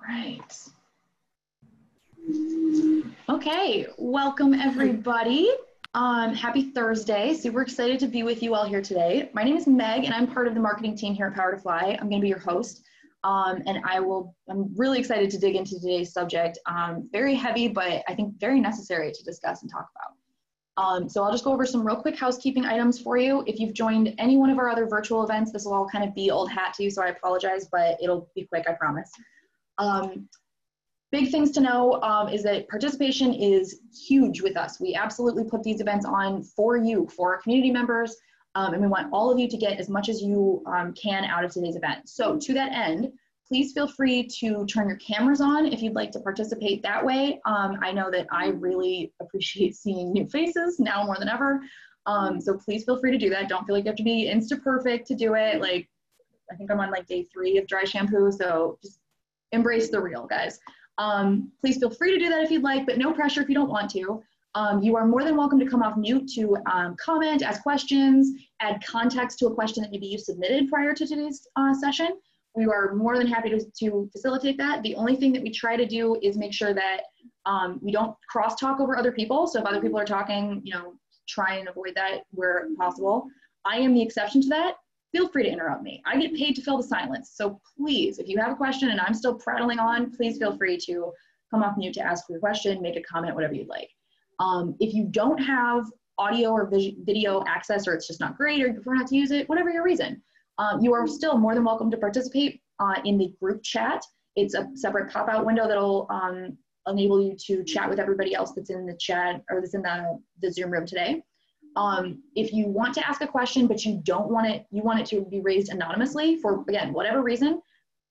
Right. Okay, welcome everybody. Um, happy Thursday. Super excited to be with you all here today. My name is Meg and I'm part of the marketing team here at PowerToFly. I'm going to be your host. Um, and I will, I'm really excited to dig into today's subject. Um, very heavy, but I think very necessary to discuss and talk about. Um, so I'll just go over some real quick housekeeping items for you. If you've joined any one of our other virtual events, this will all kind of be old hat to you, so I apologize, but it'll be quick, I promise. Um, big things to know um, is that participation is huge with us. We absolutely put these events on for you, for our community members, um, and we want all of you to get as much as you um, can out of today's event. So to that end, please feel free to turn your cameras on if you'd like to participate that way. Um, I know that I really appreciate seeing new faces now more than ever. Um, so please feel free to do that. Don't feel like you have to be insta perfect to do it. Like, I think I'm on like day three of dry shampoo. So just embrace the real, guys. Um, please feel free to do that if you'd like, but no pressure if you don't want to. Um, you are more than welcome to come off mute to um, comment, ask questions, add context to a question that maybe you submitted prior to today's uh, session we are more than happy to, to facilitate that. The only thing that we try to do is make sure that um, we don't cross talk over other people. So if other people are talking, you know, try and avoid that where possible. I am the exception to that. Feel free to interrupt me. I get paid to fill the silence. So please, if you have a question and I'm still prattling on, please feel free to come off mute to ask your question, make a comment, whatever you'd like. Um, if you don't have audio or video access or it's just not great or you prefer not to use it, whatever your reason, um, you are still more than welcome to participate uh, in the group chat. It's a separate pop-out window that'll um, enable you to chat with everybody else that's in the chat or that's in the, the Zoom room today. Um, if you want to ask a question, but you don't want it, you want it to be raised anonymously for, again, whatever reason,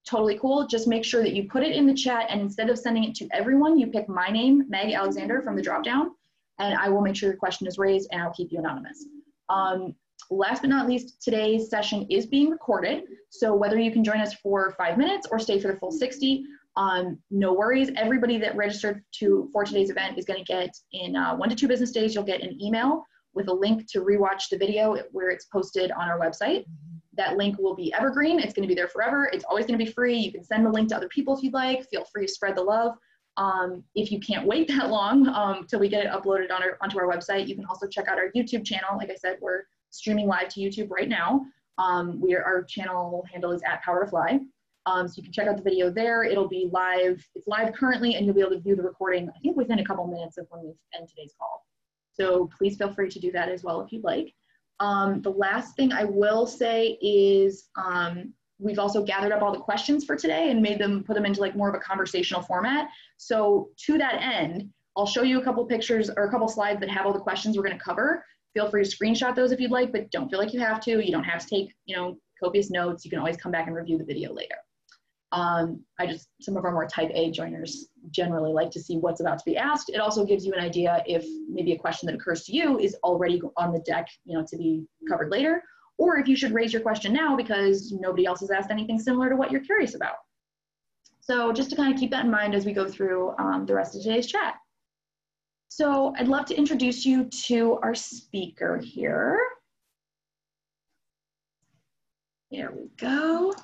totally cool. Just make sure that you put it in the chat and instead of sending it to everyone, you pick my name, Meg Alexander from the dropdown, and I will make sure your question is raised and I'll keep you anonymous. Um, last but not least, today's session is being recorded. So whether you can join us for five minutes or stay for the full 60, um, no worries. Everybody that registered to for today's event is going to get in uh, one to two business days, you'll get an email with a link to rewatch the video where it's posted on our website. That link will be evergreen. It's going to be there forever. It's always going to be free. You can send the link to other people if you'd like. Feel free to spread the love. Um, if you can't wait that long um, till we get it uploaded on our, onto our website, you can also check out our YouTube channel. Like I said, we're streaming live to YouTube right now. Um, we are, our channel handle is at PowerToFly. Um, so you can check out the video there. It'll be live. It's live currently, and you'll be able to view the recording, I think, within a couple minutes of when we end today's call. So please feel free to do that as well if you'd like. Um, the last thing I will say is um, we've also gathered up all the questions for today and made them, put them into like more of a conversational format. So to that end, I'll show you a couple pictures or a couple slides that have all the questions we're gonna cover feel free to screenshot those if you'd like, but don't feel like you have to. You don't have to take, you know, copious notes. You can always come back and review the video later. Um, I just, some of our more type A joiners generally like to see what's about to be asked. It also gives you an idea if maybe a question that occurs to you is already on the deck, you know, to be covered later, or if you should raise your question now because nobody else has asked anything similar to what you're curious about. So just to kind of keep that in mind as we go through um, the rest of today's chat. So I'd love to introduce you to our speaker here. There we go.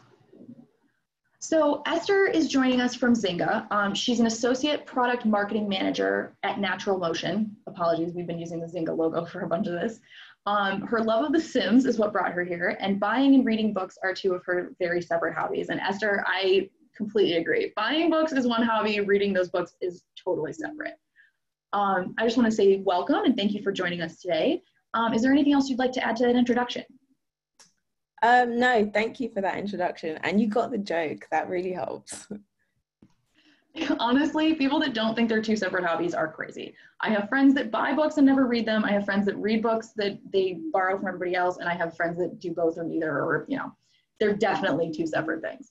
So Esther is joining us from Zynga. Um, she's an associate product marketing manager at NaturalMotion. Apologies, we've been using the Zynga logo for a bunch of this. Um, her love of The Sims is what brought her here, and buying and reading books are two of her very separate hobbies. And Esther, I completely agree. Buying books is one hobby, reading those books is totally separate. Um, I just want to say welcome and thank you for joining us today. Um, is there anything else you'd like to add to that introduction? Um, no, thank you for that introduction. And you got the joke. That really helps. Honestly, people that don't think they're two separate hobbies are crazy. I have friends that buy books and never read them. I have friends that read books that they borrow from everybody else. And I have friends that do both or neither, or, you know, they're definitely two separate things.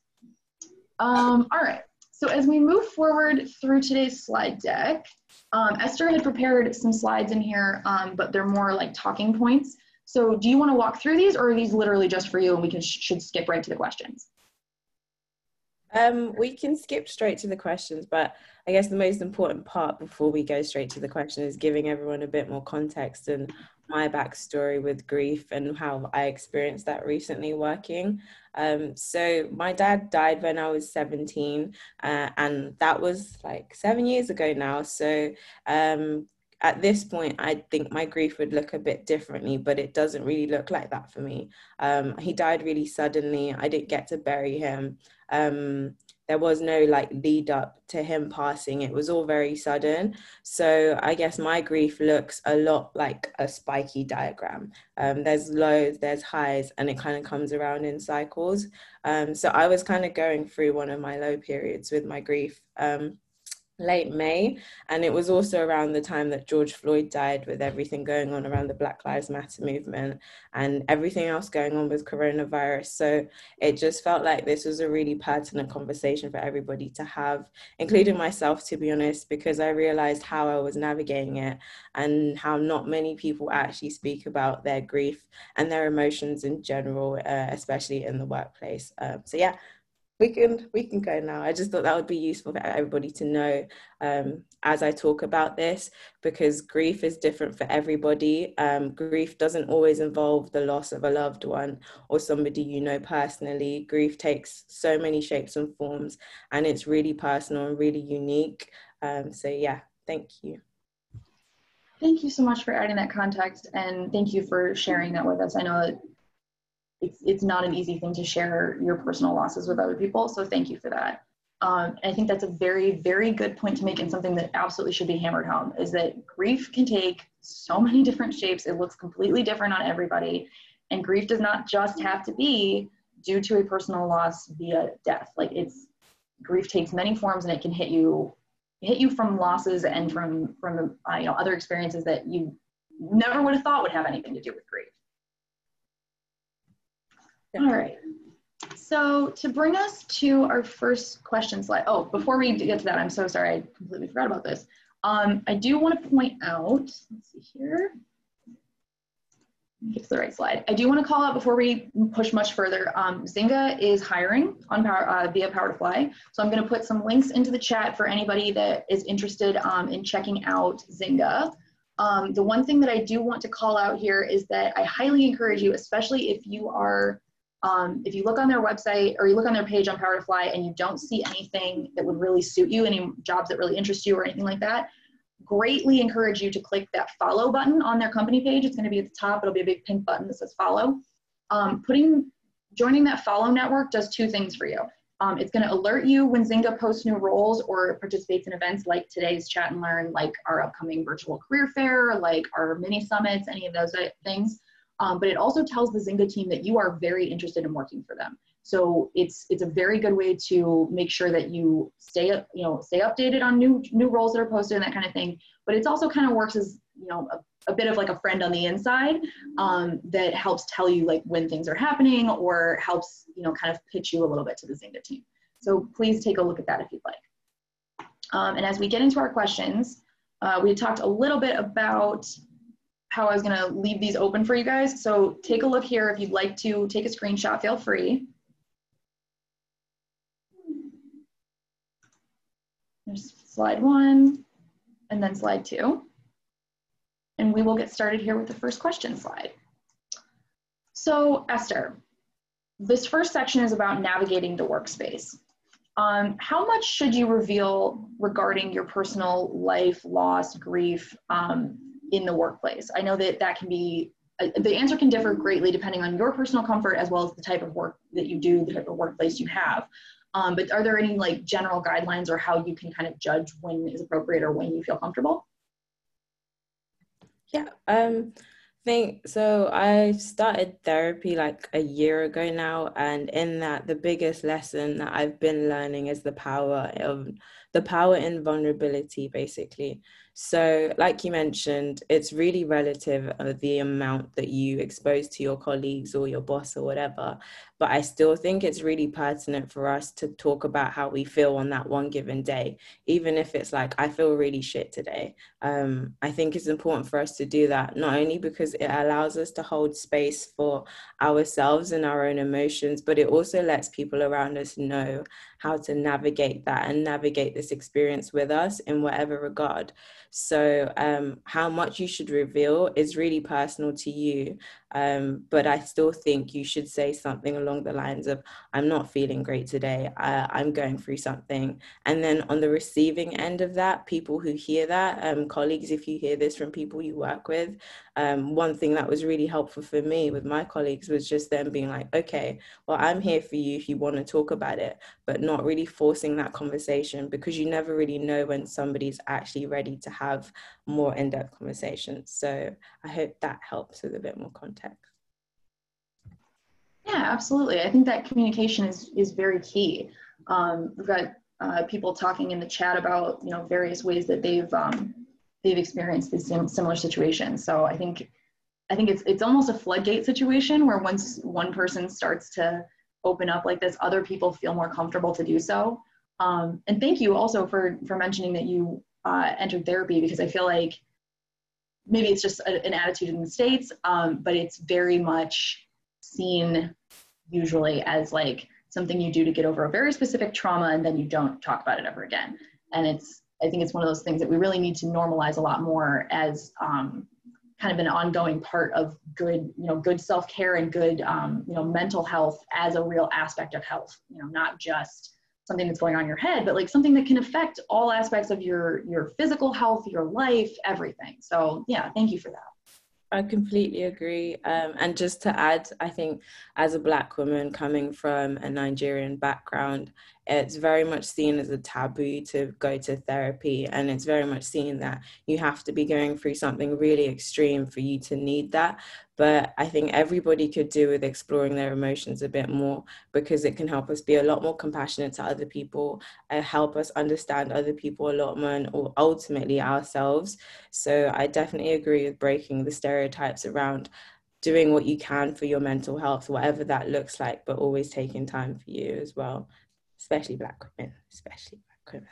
Um, all right. So as we move forward through today's slide deck, um, Esther had prepared some slides in here, um, but they're more like talking points. So do you want to walk through these or are these literally just for you and we can should skip right to the questions? Um, we can skip straight to the questions, but I guess the most important part before we go straight to the question is giving everyone a bit more context and my backstory with grief and how I experienced that recently working. Um, so my dad died when I was 17, uh, and that was like seven years ago now. So um, at this point, I think my grief would look a bit differently, but it doesn't really look like that for me. Um, he died really suddenly. I didn't get to bury him. Um, there was no like lead up to him passing it was all very sudden so i guess my grief looks a lot like a spiky diagram um, there's lows there's highs and it kind of comes around in cycles um, so i was kind of going through one of my low periods with my grief um, late May. And it was also around the time that George Floyd died, with everything going on around the Black Lives Matter movement and everything else going on with coronavirus. So it just felt like this was a really pertinent conversation for everybody to have, including myself, to be honest, because I realized how I was navigating it and how not many people actually speak about their grief and their emotions in general, uh, especially in the workplace. Um, so, yeah we can we can go now. I just thought that would be useful for everybody to know um, as i talk about this because grief is different for everybody. Um, grief doesn't always involve the loss of a loved one or somebody you know personally. Grief takes so many shapes and forms and it's really personal and really unique. Um, so yeah thank you. Thank you so much for adding that context and thank you for sharing that with us. I know that it's it's not an easy thing to share your personal losses with other people. So thank you for that. Um, I think that's a very, very good point to make and something that absolutely should be hammered home is that grief can take so many different shapes. It looks completely different on everybody. And grief does not just have to be due to a personal loss via death. Like it's grief takes many forms and it can hit you hit you from losses and from from uh, you know other experiences that you never would have thought would have anything to do with grief. All right. So to bring us to our first question slide. Oh, before we get to that, I'm so sorry. I completely forgot about this. Um, I do want to point out, let's see here. Get to the right slide. I do want to call out before we push much further. Um, Zynga is hiring on Power, uh, via PowerToFly. So I'm going to put some links into the chat for anybody that is interested um, in checking out Zynga. Um, the one thing that I do want to call out here is that I highly encourage you, especially if you are um, if you look on their website or you look on their page on PowerToFly and you don't see anything that would really suit you, any jobs that really interest you or anything like that, greatly encourage you to click that follow button on their company page. It's going to be at the top. It'll be a big pink button that says follow. Um, putting joining that follow network does two things for you. Um, it's going to alert you when Zynga posts new roles or participates in events like today's Chat and Learn, like our upcoming virtual career fair, like our mini summits, any of those things. Um, but it also tells the Zynga team that you are very interested in working for them. So it's it's a very good way to make sure that you stay up, you know, stay updated on new new roles that are posted and that kind of thing. But it's also kind of works as you know a, a bit of like a friend on the inside um, that helps tell you like when things are happening or helps you know kind of pitch you a little bit to the Zynga team. So please take a look at that if you'd like. Um, and as we get into our questions, uh, we talked a little bit about how I was gonna leave these open for you guys. So take a look here. If you'd like to take a screenshot, feel free. There's slide one and then slide two. And we will get started here with the first question slide. So Esther, this first section is about navigating the workspace. Um, how much should you reveal regarding your personal life, loss, grief, um, in the workplace? I know that that can be, uh, the answer can differ greatly depending on your personal comfort as well as the type of work that you do, the type of workplace you have. Um, but are there any like general guidelines or how you can kind of judge when is appropriate or when you feel comfortable? Yeah, um, think so. I started therapy like a year ago now, and in that, the biggest lesson that I've been learning is the power of the power in vulnerability, basically. So, like you mentioned, it's really relative of the amount that you expose to your colleagues or your boss or whatever. But I still think it's really pertinent for us to talk about how we feel on that one given day, even if it's like, I feel really shit today. Um, I think it's important for us to do that, not only because it allows us to hold space for ourselves and our own emotions, but it also lets people around us know how to navigate that and navigate this experience with us in whatever regard. So, um, how much you should reveal is really personal to you. Um, but I still think you should say something along the lines of, I'm not feeling great today. I, I'm going through something. And then on the receiving end of that, people who hear that, um, colleagues, if you hear this from people you work with, um, one thing that was really helpful for me with my colleagues was just them being like, okay, well, I'm here for you if you want to talk about it, but not really forcing that conversation because you never really know when somebody's actually ready to have more in depth conversations. So I hope that helps with a bit more context. Yeah, absolutely. I think that communication is is very key. Um, we've got uh, people talking in the chat about you know various ways that they've um, they've experienced these similar situations. So I think I think it's it's almost a floodgate situation where once one person starts to open up like this, other people feel more comfortable to do so. Um, and thank you also for for mentioning that you uh, entered therapy because I feel like maybe it's just a, an attitude in the states, um, but it's very much seen usually as like something you do to get over a very specific trauma and then you don't talk about it ever again. And it's I think it's one of those things that we really need to normalize a lot more as um, kind of an ongoing part of good, you know, good self-care and good, um, you know, mental health as a real aspect of health. You know, not just something that's going on in your head, but like something that can affect all aspects of your your physical health, your life, everything. So yeah, thank you for that. I completely agree. Um, and just to add, I think as a Black woman coming from a Nigerian background, it's very much seen as a taboo to go to therapy. And it's very much seen that you have to be going through something really extreme for you to need that. But I think everybody could do with exploring their emotions a bit more because it can help us be a lot more compassionate to other people and help us understand other people a lot more and ultimately ourselves. So I definitely agree with breaking the stereotypes around doing what you can for your mental health, whatever that looks like, but always taking time for you as well, especially Black women, especially Black women.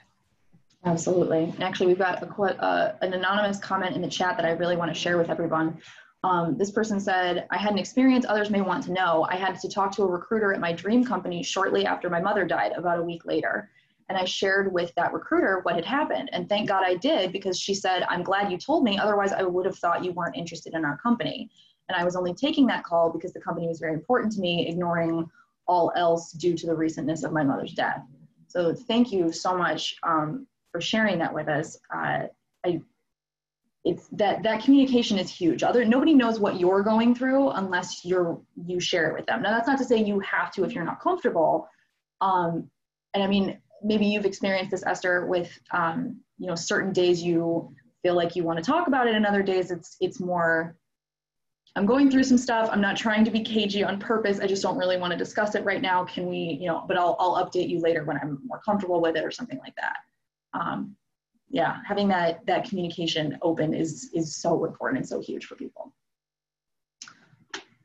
Absolutely. Actually, we've got a, uh, an anonymous comment in the chat that I really want to share with everyone. Um, this person said, I had an experience others may want to know. I had to talk to a recruiter at my dream company shortly after my mother died, about a week later. And I shared with that recruiter what had happened. And thank God I did because she said, I'm glad you told me. Otherwise, I would have thought you weren't interested in our company. And I was only taking that call because the company was very important to me, ignoring all else due to the recentness of my mother's death. So thank you so much um, for sharing that with us. Uh, I it's that that communication is huge other nobody knows what you're going through unless you're you share it with them now that's not to say you have to if you're not comfortable um and i mean maybe you've experienced this esther with um you know certain days you feel like you want to talk about it and other days it's it's more i'm going through some stuff i'm not trying to be cagey on purpose i just don't really want to discuss it right now can we you know but i'll, I'll update you later when i'm more comfortable with it or something like that um, yeah, having that that communication open is is so important and so huge for people.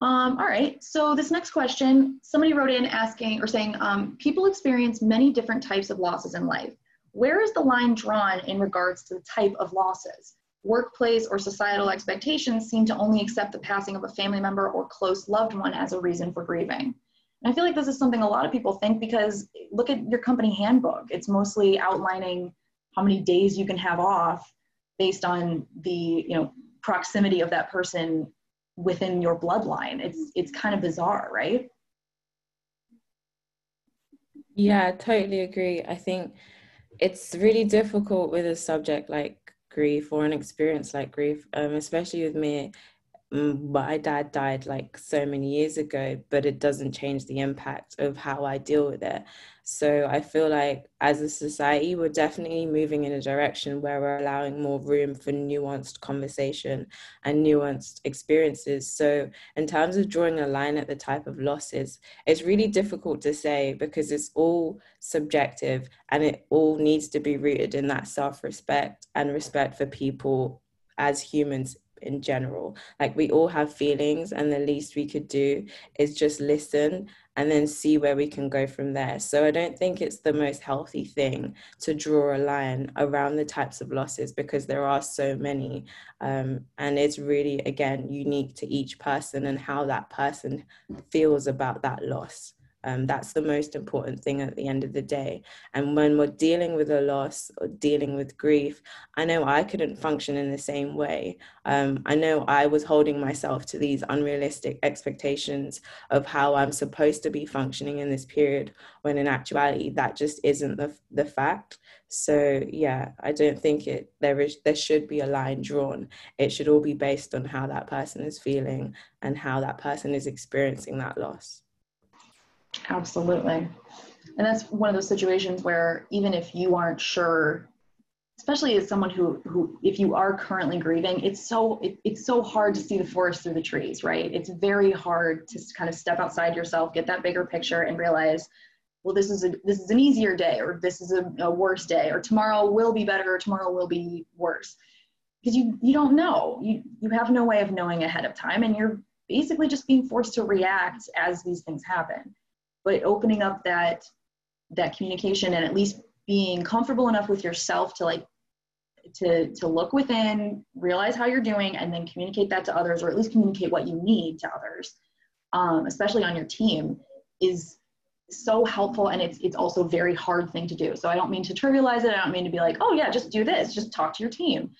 Um, all right, so this next question, somebody wrote in asking or saying, um, people experience many different types of losses in life. Where is the line drawn in regards to the type of losses? Workplace or societal expectations seem to only accept the passing of a family member or close loved one as a reason for grieving. And I feel like this is something a lot of people think because look at your company handbook. It's mostly outlining how many days you can have off based on the you know proximity of that person within your bloodline it's it's kind of bizarre right yeah totally agree i think it's really difficult with a subject like grief or an experience like grief um, especially with me Mm, my dad died like so many years ago, but it doesn't change the impact of how I deal with it. So I feel like as a society, we're definitely moving in a direction where we're allowing more room for nuanced conversation and nuanced experiences. So, in terms of drawing a line at the type of losses, it's really difficult to say because it's all subjective and it all needs to be rooted in that self respect and respect for people as humans in general. Like we all have feelings, and the least we could do is just listen and then see where we can go from there. So I don't think it's the most healthy thing to draw a line around the types of losses because there are so many. Um, and it's really, again, unique to each person and how that person feels about that loss. Um, that's the most important thing at the end of the day. And when we're dealing with a loss or dealing with grief, I know I couldn't function in the same way. Um, I know I was holding myself to these unrealistic expectations of how I'm supposed to be functioning in this period, when in actuality, that just isn't the, the fact. So yeah, I don't think it there is there should be a line drawn. It should all be based on how that person is feeling and how that person is experiencing that loss. Absolutely. And that's one of those situations where even if you aren't sure, especially as someone who, who if you are currently grieving, it's so it, it's so hard to see the forest through the trees, right? It's very hard to kind of step outside yourself, get that bigger picture, and realize, well, this is a this is an easier day, or this is a, a worse day, or tomorrow will be better, or tomorrow will be worse, because you you don't know. You you have no way of knowing ahead of time, and you're basically just being forced to react as these things happen but opening up that that communication and at least being comfortable enough with yourself to like to to look within realize how you're doing and then communicate that to others or at least communicate what you need to others um, especially on your team is so helpful and it's it's also a very hard thing to do. So i don't mean to trivialize it. I don't mean to be like oh yeah just do this. Just talk to your team.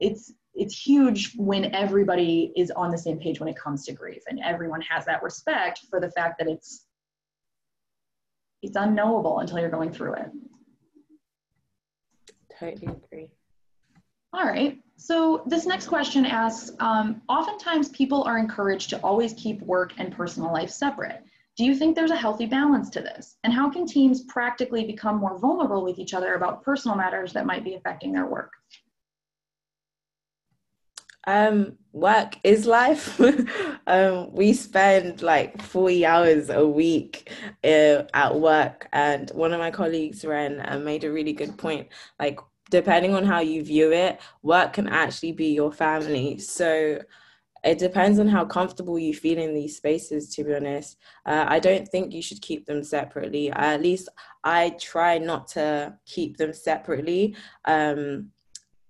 It's it's huge when everybody is on the same page when it comes to grief and everyone has that respect for the fact that it's it's unknowable until you're going through it. Totally agree. All right. So this next question asks, um, oftentimes people are encouraged to always keep work and personal life separate. Do you think there's a healthy balance to this? And how can teams practically become more vulnerable with each other about personal matters that might be affecting their work? um work is life. Um we spend like 40 hours a week uh, at work and one of my colleagues ren uh, made a really good point. Like depending on how you view it work can actually be your family. So it depends on how comfortable you feel in these spaces to be honest. Uh, i don't think you should keep them separately. At least i try not to keep them separately. Um,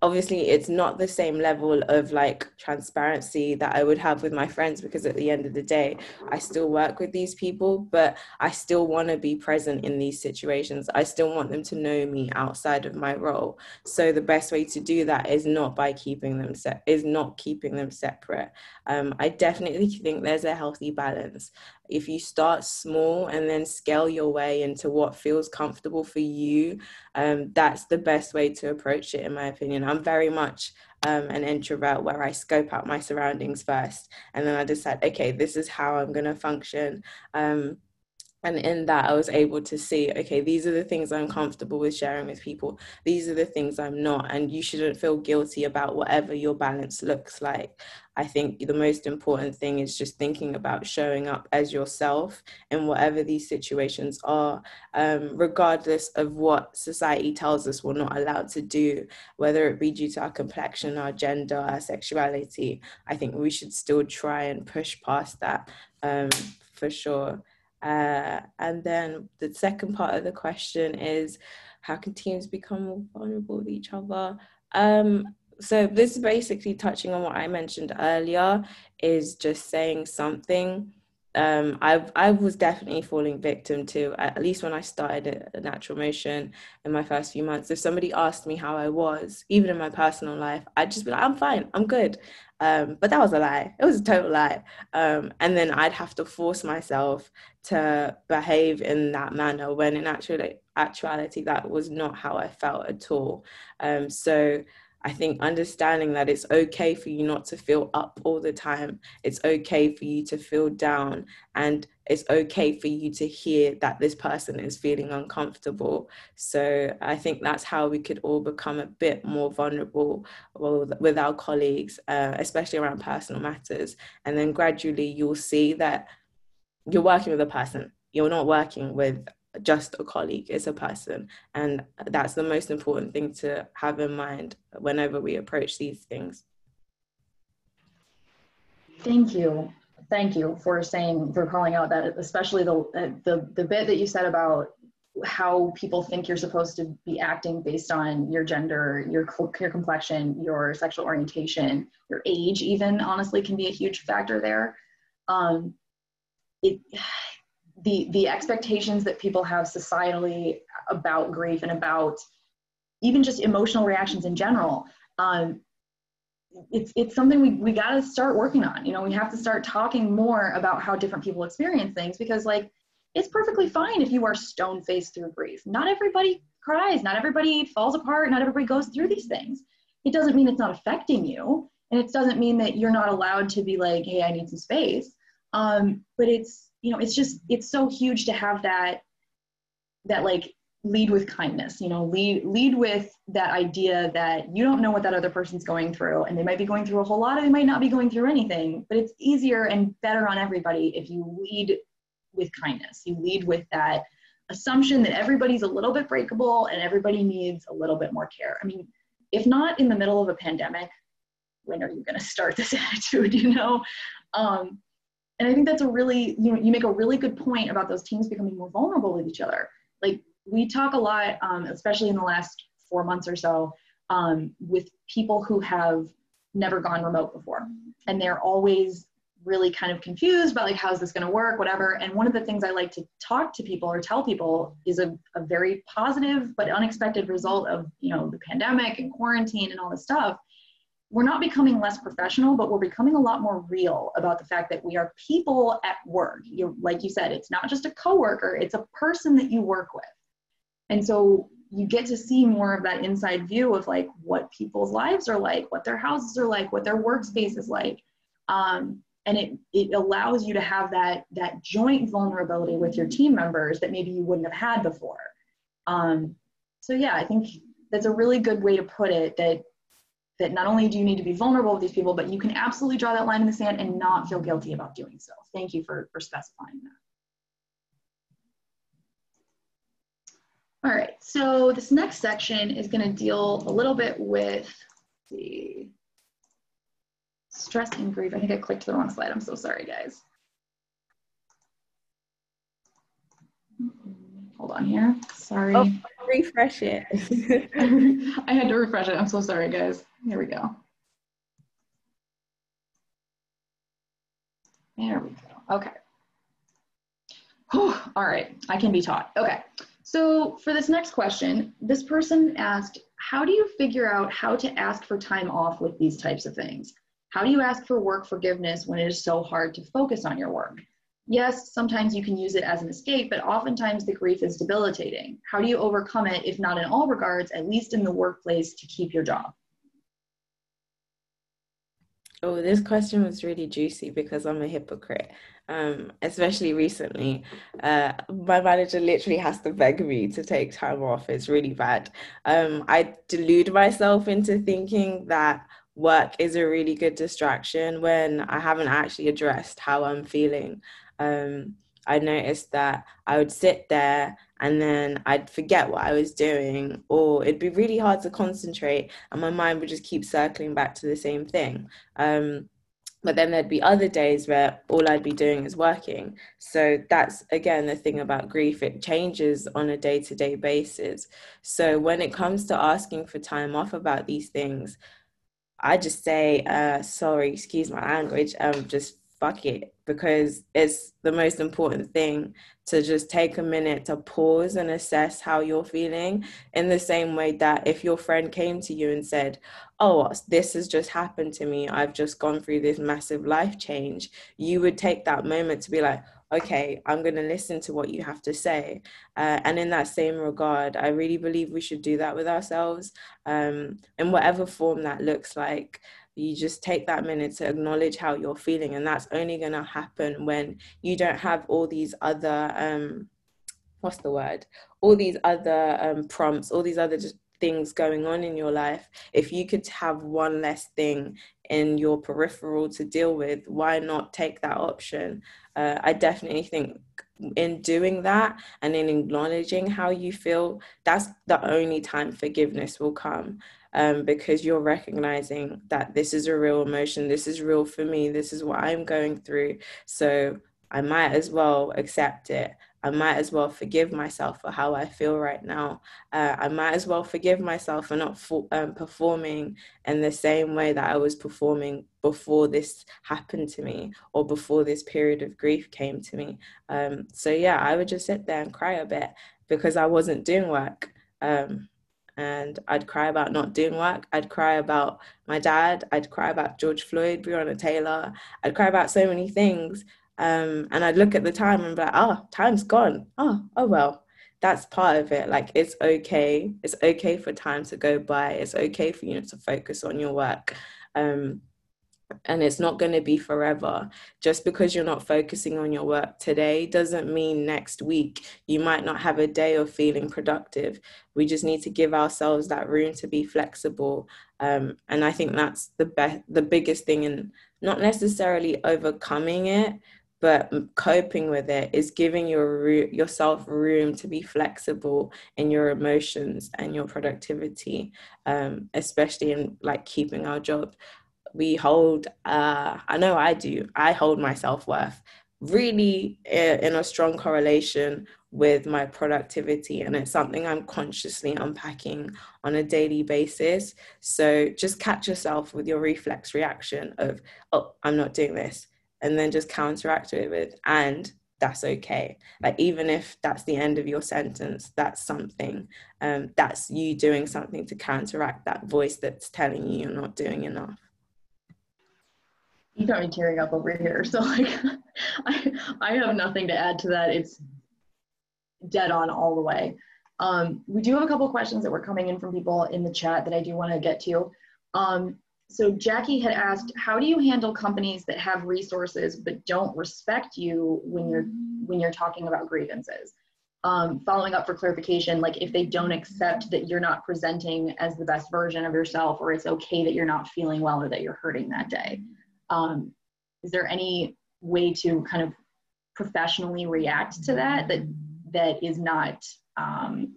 obviously it's not the same level of like transparency that I would have with my friends because at the end of the day I still work with these people but I still want to be present in these situations. I still want them to know me outside of my role. So the best way to do that is not by keeping them set is not keeping them separate. Um, I definitely think there's a healthy balance if you start small and then scale your way into what feels comfortable for you, um, that's the best way to approach it, in my opinion. I'm very much um, an introvert where I scope out my surroundings first and then I decide, okay, this is how I'm going to function. Um, and in that i was able to see okay these are the things i'm comfortable with sharing with people. These are the things i'm not. And you shouldn't feel guilty about whatever your balance looks like. I think the most important thing is just thinking about showing up as yourself in whatever these situations are um, regardless of what society tells us we're not allowed to do whether it be due to our complexion our gender our sexuality. I think we should still try and push past that um, for sure uh, and then the second part of the question is how can teams become more vulnerable with each other? Um, so this is basically touching on what I mentioned earlier, is just saying something. Um, I I was definitely falling victim to at least when I started a NaturalMotion in my first few months. If somebody asked me how I was, even in my personal life, I'd just be like, "I'm fine, I'm good," Um, but that was a lie. It was a total lie. Um, and then I'd have to force myself to behave in that manner when in actuality, actuality that was not how I felt at all. Um, so I think understanding that it's okay for you not to feel up all the time, it's okay for you to feel down, and it's okay for you to hear that this person is feeling uncomfortable. So I think that's how we could all become a bit more vulnerable with our colleagues, uh, especially around personal matters. And then gradually you'll see that you're working with a person, you're not working with just a colleague, it's a person. And that's the most important thing to have in mind whenever we approach these things. Thank you. Thank you for saying, for calling out that, especially the, the, the bit that you said about how people think you're supposed to be acting based on your gender, your, your complexion, your sexual orientation, your age, even honestly, can be a huge factor there. Um, it, the the expectations that people have societally about grief and about even just emotional reactions in general um, it's it's something we, we got to start working on. You know we have to start talking more about how different people experience things because like it's perfectly fine if you are stone faced through grief. Not everybody cries. Not everybody falls apart. Not everybody goes through these things. It doesn't mean it's not affecting you and it doesn't mean that you're not allowed to be like hey i need some space. Um, but it's you know it's just it's so huge to have that that like lead with kindness you know lead lead with that idea that you don't know what that other person's going through and they might be going through a whole lot or they might not be going through anything but it's easier and better on everybody if you lead with kindness. You lead with that assumption that everybody's a little bit breakable and everybody needs a little bit more care. I mean if not in the middle of a pandemic when are you going to start this attitude you know? Um, and i think that's a really you know you make a really good point about those teams becoming more vulnerable with each other like we talk a lot, um, especially in the last four months or so, um, with people who have never gone remote before. And they're always really kind of confused about like, how's this gonna work, whatever. And one of the things I like to talk to people or tell people is a, a very positive but unexpected result of, you know, the pandemic and quarantine and all this stuff we're not becoming less professional, but we're becoming a lot more real about the fact that we are people at work. You, like you said, it's not just a coworker; it's a person that you work with. And so you get to see more of that inside view of like what people's lives are like, what their houses are like, what their workspace is like. Um, and it, it allows you to have that, that joint vulnerability with your team members that maybe you wouldn't have had before. Um, so yeah, I think that's a really good way to put it that that not only do you need to be vulnerable with these people, but you can absolutely draw that line in the sand and not feel guilty about doing so. Thank you for, for specifying that. All right, so this next section is going to deal a little bit with the stress and grief. I think I clicked the wrong slide. I'm so sorry, guys. Hold on here. Sorry. Oh, refresh it. I had to refresh it. I'm so sorry, guys. Here we go. There we go. Okay. Whew. All right, I can be taught. Okay. So for this next question, this person asked, how do you figure out how to ask for time off with these types of things? How do you ask for work forgiveness when it is so hard to focus on your work? Yes, sometimes you can use it as an escape, but oftentimes the grief is debilitating. How do you overcome it, if not in all regards, at least in the workplace to keep your job? Oh, this question was really juicy because I'm a hypocrite. Um, especially recently, uh, my manager literally has to beg me to take time off. It's really bad. Um, I delude myself into thinking that work is a really good distraction when I haven't actually addressed how I'm feeling. Um, I noticed that I would sit there and then I'd forget what I was doing, or it'd be really hard to concentrate, and my mind would just keep circling back to the same thing. Um, but then there'd be other days where all I'd be doing is working. So that's again the thing about grief, it changes on a day to day basis. So when it comes to asking for time off about these things, I just say, uh, sorry, excuse my language, um, just fuck it because it's the most important thing to just take a minute to pause and assess how you're feeling. In the same way that if your friend came to you and said oh this has just happened to me. I've just gone through this massive life change you would take that moment to be like okay i'm going to listen to what you have to say. Uh, and in that same regard i really believe we should do that with ourselves um, in whatever form that looks like you just take that minute to acknowledge how you're feeling and that's only going to happen when you don't have all these other um what's the word? All these other um, prompts all these other things going on in your life. If you could have one less thing in your peripheral to deal with why not take that option? Uh, i definitely think in doing that and in acknowledging how you feel that's the only time forgiveness will come um, because you're recognizing that this is a real emotion, this is real for me, this is what I'm going through. So I might as well accept it. I might as well forgive myself for how I feel right now. Uh, I might as well forgive myself for not for, um, performing in the same way that I was performing before this happened to me or before this period of grief came to me. Um, so, yeah, I would just sit there and cry a bit because I wasn't doing work. Um, and I'd cry about not doing work. I'd cry about my dad. I'd cry about George Floyd, Breonna Taylor. I'd cry about so many things. Um, and I'd look at the time and be like, oh, time's gone. Oh, oh well, that's part of it. Like it's okay. It's okay for time to go by. It's okay for you to focus on your work. Um, and it's not going to be forever. Just because you're not focusing on your work today doesn't mean next week you might not have a day of feeling productive. We just need to give ourselves that room to be flexible. Um, and I think that's the best, the biggest thing, and not necessarily overcoming it, but coping with it is giving your yourself room to be flexible in your emotions and your productivity um, especially in like keeping our job we hold uh, i know i do i hold my self-worth really in a strong correlation with my productivity and it's something i'm consciously unpacking on a daily basis. So just catch yourself with your reflex reaction of oh i'm not doing this and then just counteract it with and that's okay. Like even if that's the end of your sentence that's something um that's you doing something to counteract that voice that's telling you you're not doing enough you got me tearing up over here. So like, I I have nothing to add to that. It's dead on all the way. Um, we do have a couple questions that were coming in from people in the chat that I do want to get to. Um, so Jackie had asked, how do you handle companies that have resources but don't respect you when you're when you're talking about grievances? Um, following up for clarification, like if they don't accept that you're not presenting as the best version of yourself, or it's okay that you're not feeling well or that you're hurting that day. Um, is there any way to kind of professionally react to that that that is not um,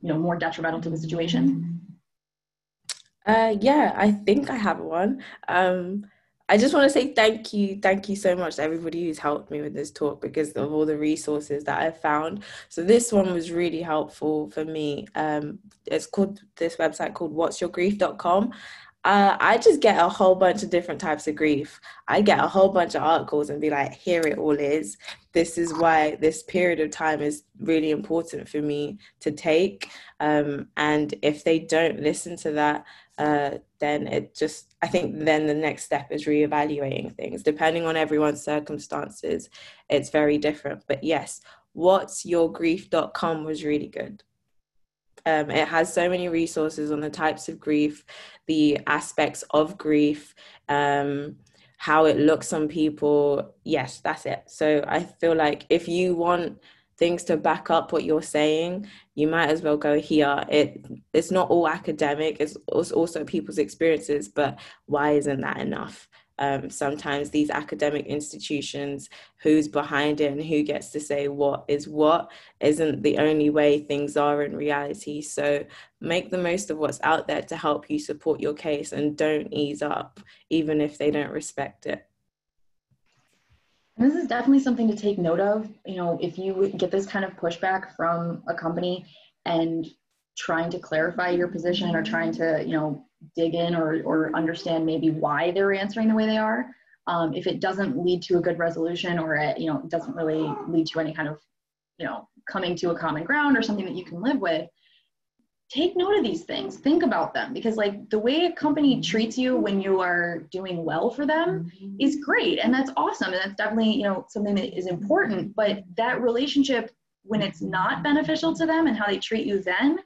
you know more detrimental to the situation? Uh, yeah, I think I have one. Um, I just want to say thank you, thank you so much to everybody who's helped me with this talk because of all the resources that I've found. So this one was really helpful for me. Um, it's called this website called whatsyourgrief.com uh, I just get a whole bunch of different types of grief. I get a whole bunch of articles and be like, here it all is. This is why this period of time is really important for me to take. Um, and if they don't listen to that, uh, then it just, I think then the next step is reevaluating things. Depending on everyone's circumstances, it's very different. But yes, whatsyourgrief.com was really good. Um, it has so many resources on the types of grief, the aspects of grief, um, how it looks on people. Yes, that's it. So I feel like if you want things to back up what you're saying, you might as well go here. It it's not all academic; it's also people's experiences. But why isn't that enough? Um, sometimes these academic institutions, who's behind it and who gets to say what is what, isn't the only way things are in reality. So make the most of what's out there to help you support your case and don't ease up, even if they don't respect it. this is definitely something to take note of. You know, if you get this kind of pushback from a company and trying to clarify your position or trying to, you know, dig in or, or understand maybe why they're answering the way they are. Um, if it doesn't lead to a good resolution or it, you know, doesn't really lead to any kind of, you know, coming to a common ground or something that you can live with, take note of these things. Think about them. Because like the way a company treats you when you are doing well for them is great. And that's awesome. And that's definitely, you know, something that is important, but that relationship when it's not beneficial to them and how they treat you then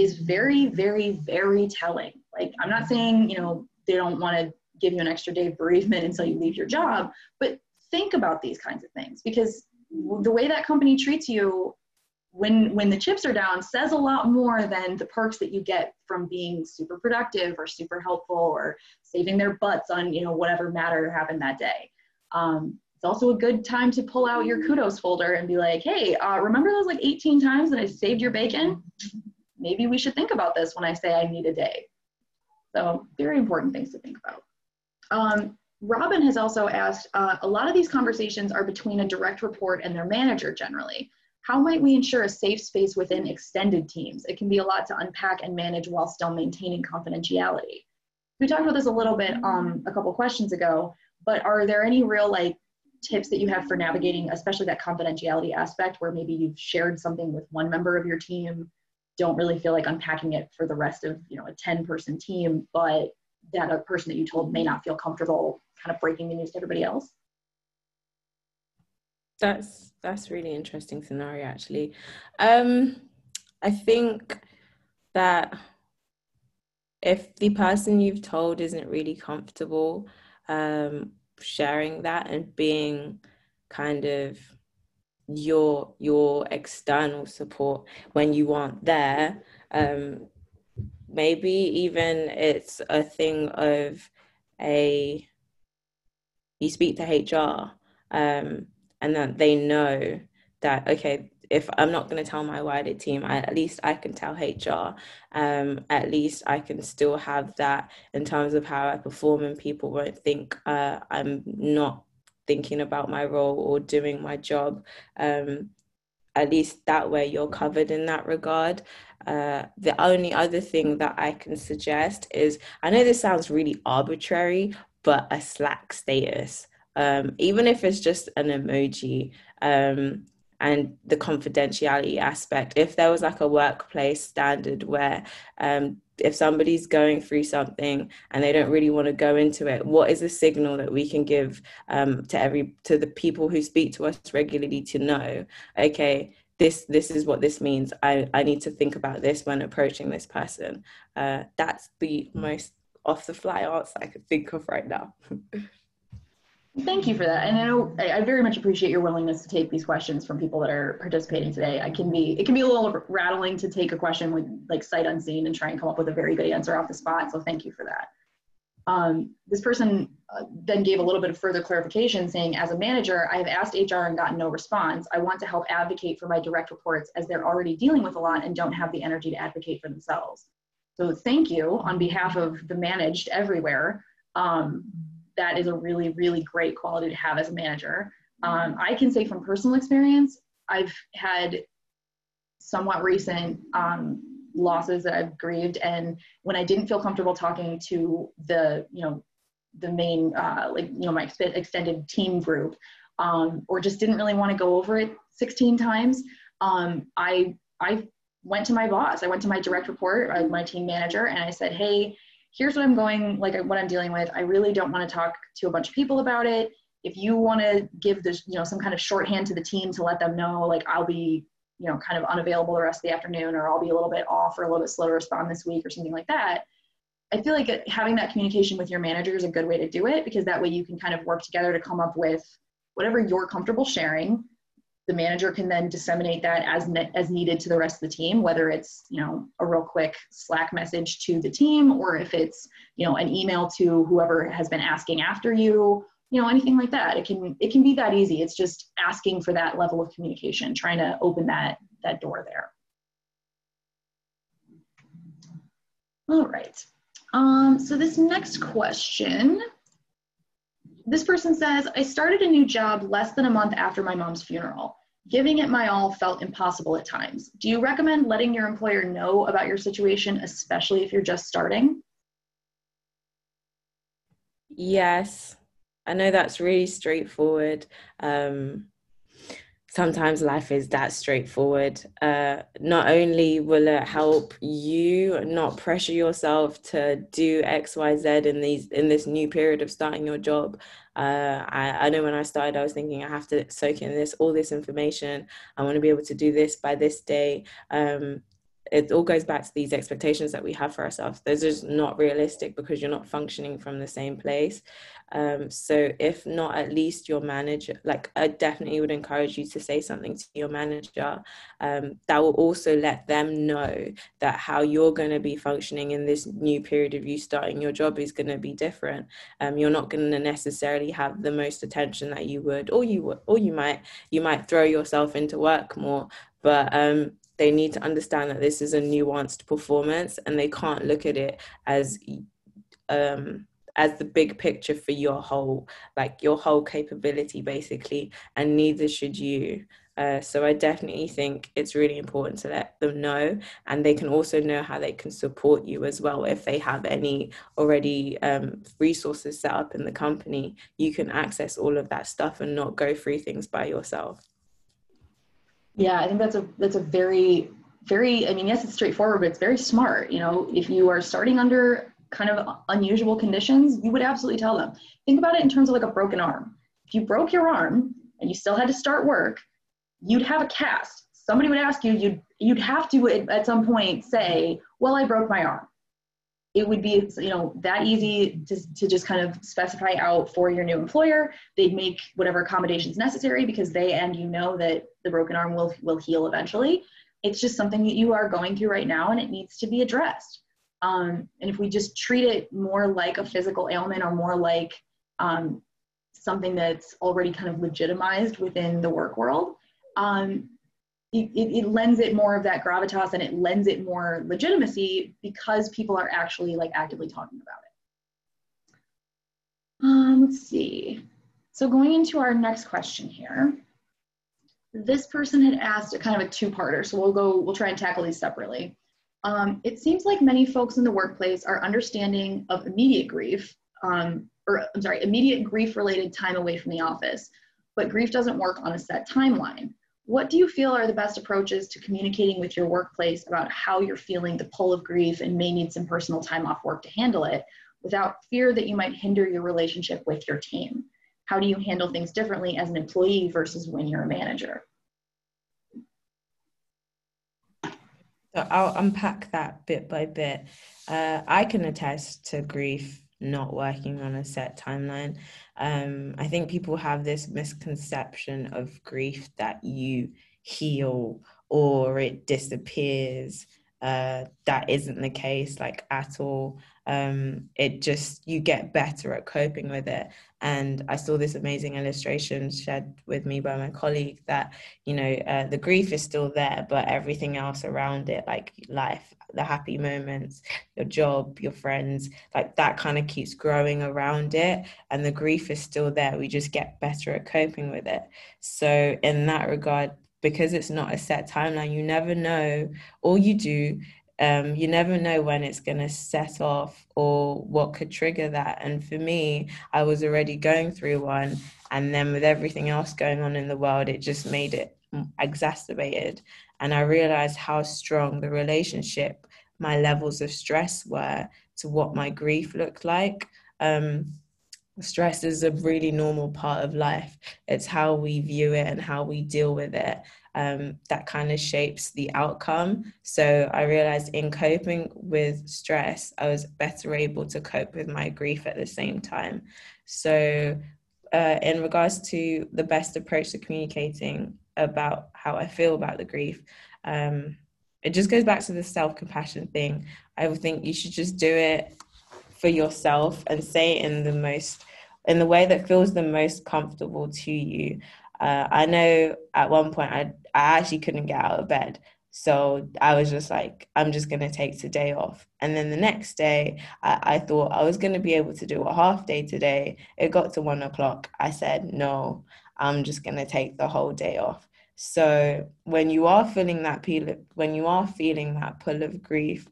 is very, very, very telling. Like, I'm not saying, you know, they don't want to give you an extra day of bereavement until you leave your job, but think about these kinds of things because the way that company treats you when when the chips are down says a lot more than the perks that you get from being super productive or super helpful or saving their butts on you know whatever matter happened that day um, it's also a good time to pull out your kudos folder and be like hey uh, remember those like 18 times that i saved your bacon maybe we should think about this when I say I need a day. So very important things to think about. Um, Robin has also asked, uh, a lot of these conversations are between a direct report and their manager generally. how might we ensure a safe space within extended teams? It can be a lot to unpack and manage while still maintaining confidentiality. We talked about this a little bit um, a couple questions ago, but are there any real like tips that you have for navigating, especially that confidentiality aspect where maybe you've shared something with one member of your team, don't really feel like unpacking it for the rest of you know a 10 person team, but that a person that you told may not feel comfortable kind of breaking the news to everybody else? That's that's really interesting scenario actually. Um, I think that if the person you've told isn't really comfortable um, sharing that and being kind of your your external support when you aren't there. Um, maybe even it's a thing of a you speak to hr um, and that they know that okay if i'm not going to tell my wider team I, at least i can tell hr um, at least i can still have that in terms of how i perform and people won't think uh, i'm not thinking about my role or doing my job um, at least that way you're covered in that regard uh, the only other thing that i can suggest is i know this sounds really arbitrary but a slack status um, even if it's just an emoji um, and the confidentiality aspect. If there was like a workplace standard where um, if somebody's going through something and they don't really want to go into it, what is the signal that we can give um, to every to the people who speak to us regularly to know, okay, this this is what this means. I I need to think about this when approaching this person. Uh, that's the most off the fly answer I could think of right now. Thank you for that. And I know I very much appreciate your willingness to take these questions from people that are participating today. I can be it can be a little rattling to take a question with like sight unseen and try and come up with a very good answer off the spot. So thank you for that. Um, this person uh, then gave a little bit of further clarification saying, as a manager, I have asked HR and gotten no response. I want to help advocate for my direct reports as they're already dealing with a lot and don't have the energy to advocate for themselves. So thank you on behalf of the managed everywhere. Um, that is a really, really great quality to have as a manager. Um, I can say from personal experience, I've had somewhat recent um, losses that I've grieved, and when I didn't feel comfortable talking to the, you know, the main, uh, like, you know, my ex- extended team group, um, or just didn't really want to go over it 16 times, um, I I went to my boss. I went to my direct report, uh, my team manager, and I said, hey here's what I'm going, like what I'm dealing with. I really don't want to talk to a bunch of people about it. If you want to give this, you know, some kind of shorthand to the team to let them know, like I'll be, you know, kind of unavailable the rest of the afternoon, or I'll be a little bit off or a little bit slow to respond this week or something like that. I feel like having that communication with your manager is a good way to do it because that way you can kind of work together to come up with whatever you're comfortable sharing the manager can then disseminate that as ne- as needed to the rest of the team whether it's you know a real quick slack message to the team or if it's you know an email to whoever has been asking after you you know anything like that. It can it can be that easy. It's just asking for that level of communication trying to open that that door there. All right. Um, so this next question this person says, I started a new job less than a month after my mom's funeral. Giving it my all felt impossible at times. Do you recommend letting your employer know about your situation, especially if you're just starting? Yes, I know that's really straightforward. Um, sometimes life is that straightforward. Uh, not only will it help you not pressure yourself to do X, Y, Z in these in this new period of starting your job, uh, I, I know when I started, I was thinking I have to soak in this, all this information. I want to be able to do this by this day. Um, it all goes back to these expectations that we have for ourselves. Those are not realistic because you're not functioning from the same place. Um, so if not at least your manager, like I definitely would encourage you to say something to your manager. Um, that will also let them know that how you're going to be functioning in this new period of you starting your job is going to be different. Um, you're not going to necessarily have the most attention that you would, or you would, or you might, you might throw yourself into work more. But um, they need to understand that this is a nuanced performance and they can't look at it as um, as the big picture for your whole like your whole capability basically and neither should you Uh, so I definitely think it's really important to let them know, and they can also know how they can support you as well. If they have any already um, resources set up in the company, you can access all of that stuff and not go through things by yourself. Yeah, I think that's a that's a very very. I mean, yes, it's straightforward, but it's very smart. You know, if you are starting under kind of unusual conditions, you would absolutely tell them. Think about it in terms of like a broken arm. If you broke your arm and you still had to start work, you'd have a cast. Somebody would ask you, you'd you'd have to at some point say, "Well, I broke my arm." It would be you know that easy to, to just kind of specify out for your new employer. They'd make whatever accommodations necessary because they and you know that the broken arm will will heal eventually. It's just something that you are going through right now, and it needs to be addressed. Um, and if we just treat it more like a physical ailment or more like um, something that's already kind of legitimized within the work world, um, it, it, it, lends it more of that gravitas and it lends it more legitimacy because people are actually like actively talking about it. Um, let's see. So going into our next question here, this person had asked a kind of a two-parter, so we'll go, we'll try and tackle these separately. Um, it seems like many folks in the workplace are understanding of immediate grief, um, or I'm sorry, immediate grief-related time away from the office, but grief doesn't work on a set timeline. What do you feel are the best approaches to communicating with your workplace about how you're feeling the pull of grief and may need some personal time off work to handle it without fear that you might hinder your relationship with your team? How do you handle things differently as an employee versus when you're a manager? So I'll unpack that bit by bit. Uh, I can attest to grief not working on a set timeline. Um, I think people have this misconception of grief that you heal or it disappears. Uh, that isn't the case, like at all. Um, it just, you get better at coping with it. And I saw this amazing illustration shared with me by my colleague that, you know, uh, the grief is still there, but everything else around it, like life, the happy moments, your job, your friends, like that kind of keeps growing around it. And the grief is still there. We just get better at coping with it. So, in that regard, because it's not a set timeline, you never know. All you do um, you never know when it's going to set off or what could trigger that. And for me, I was already going through one. And then with everything else going on in the world, it just made it exacerbated. And I realized how strong the relationship, my levels of stress were to what my grief looked like. Um, stress is a really normal part of life. It's how we view it and how we deal with it um, that kind of shapes the outcome. So I realized in coping with stress, I was better able to cope with my grief at the same time. So, uh, in regards to the best approach to communicating about how I feel about the grief, um, it just goes back to the self compassion thing. I would think you should just do it for yourself and say it in the most in the way that feels the most comfortable to you. Uh, I know at one point I I actually couldn't get out of bed. So I was just like, I'm just going to take today off. And then the next day, I, I thought I was going to be able to do a half day today. It got to one o'clock. I said, no, I'm just going to take the whole day off. So when you are feeling that pull, when you are feeling that pull of grief,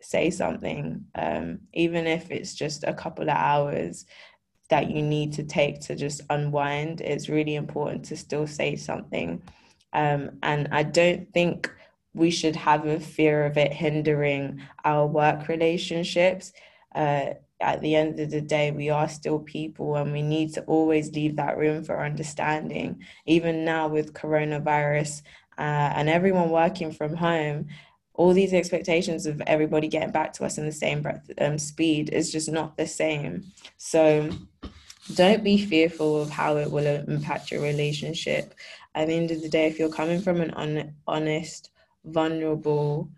say something, um, even if it's just a couple of hours that you need to take to just unwind. It's really important to still say something. Um, and I don't think we should have a fear of it hindering our work relationships. Uh, at the end of the day, we are still people and we need to always leave that room for understanding. Even now with coronavirus uh, and everyone working from home, all these expectations of everybody getting back to us in the same breath, um, speed is just not the same. So don't be fearful of how it will impact your relationship. At the end of the day, if you're coming from an un- honest, vulnerable,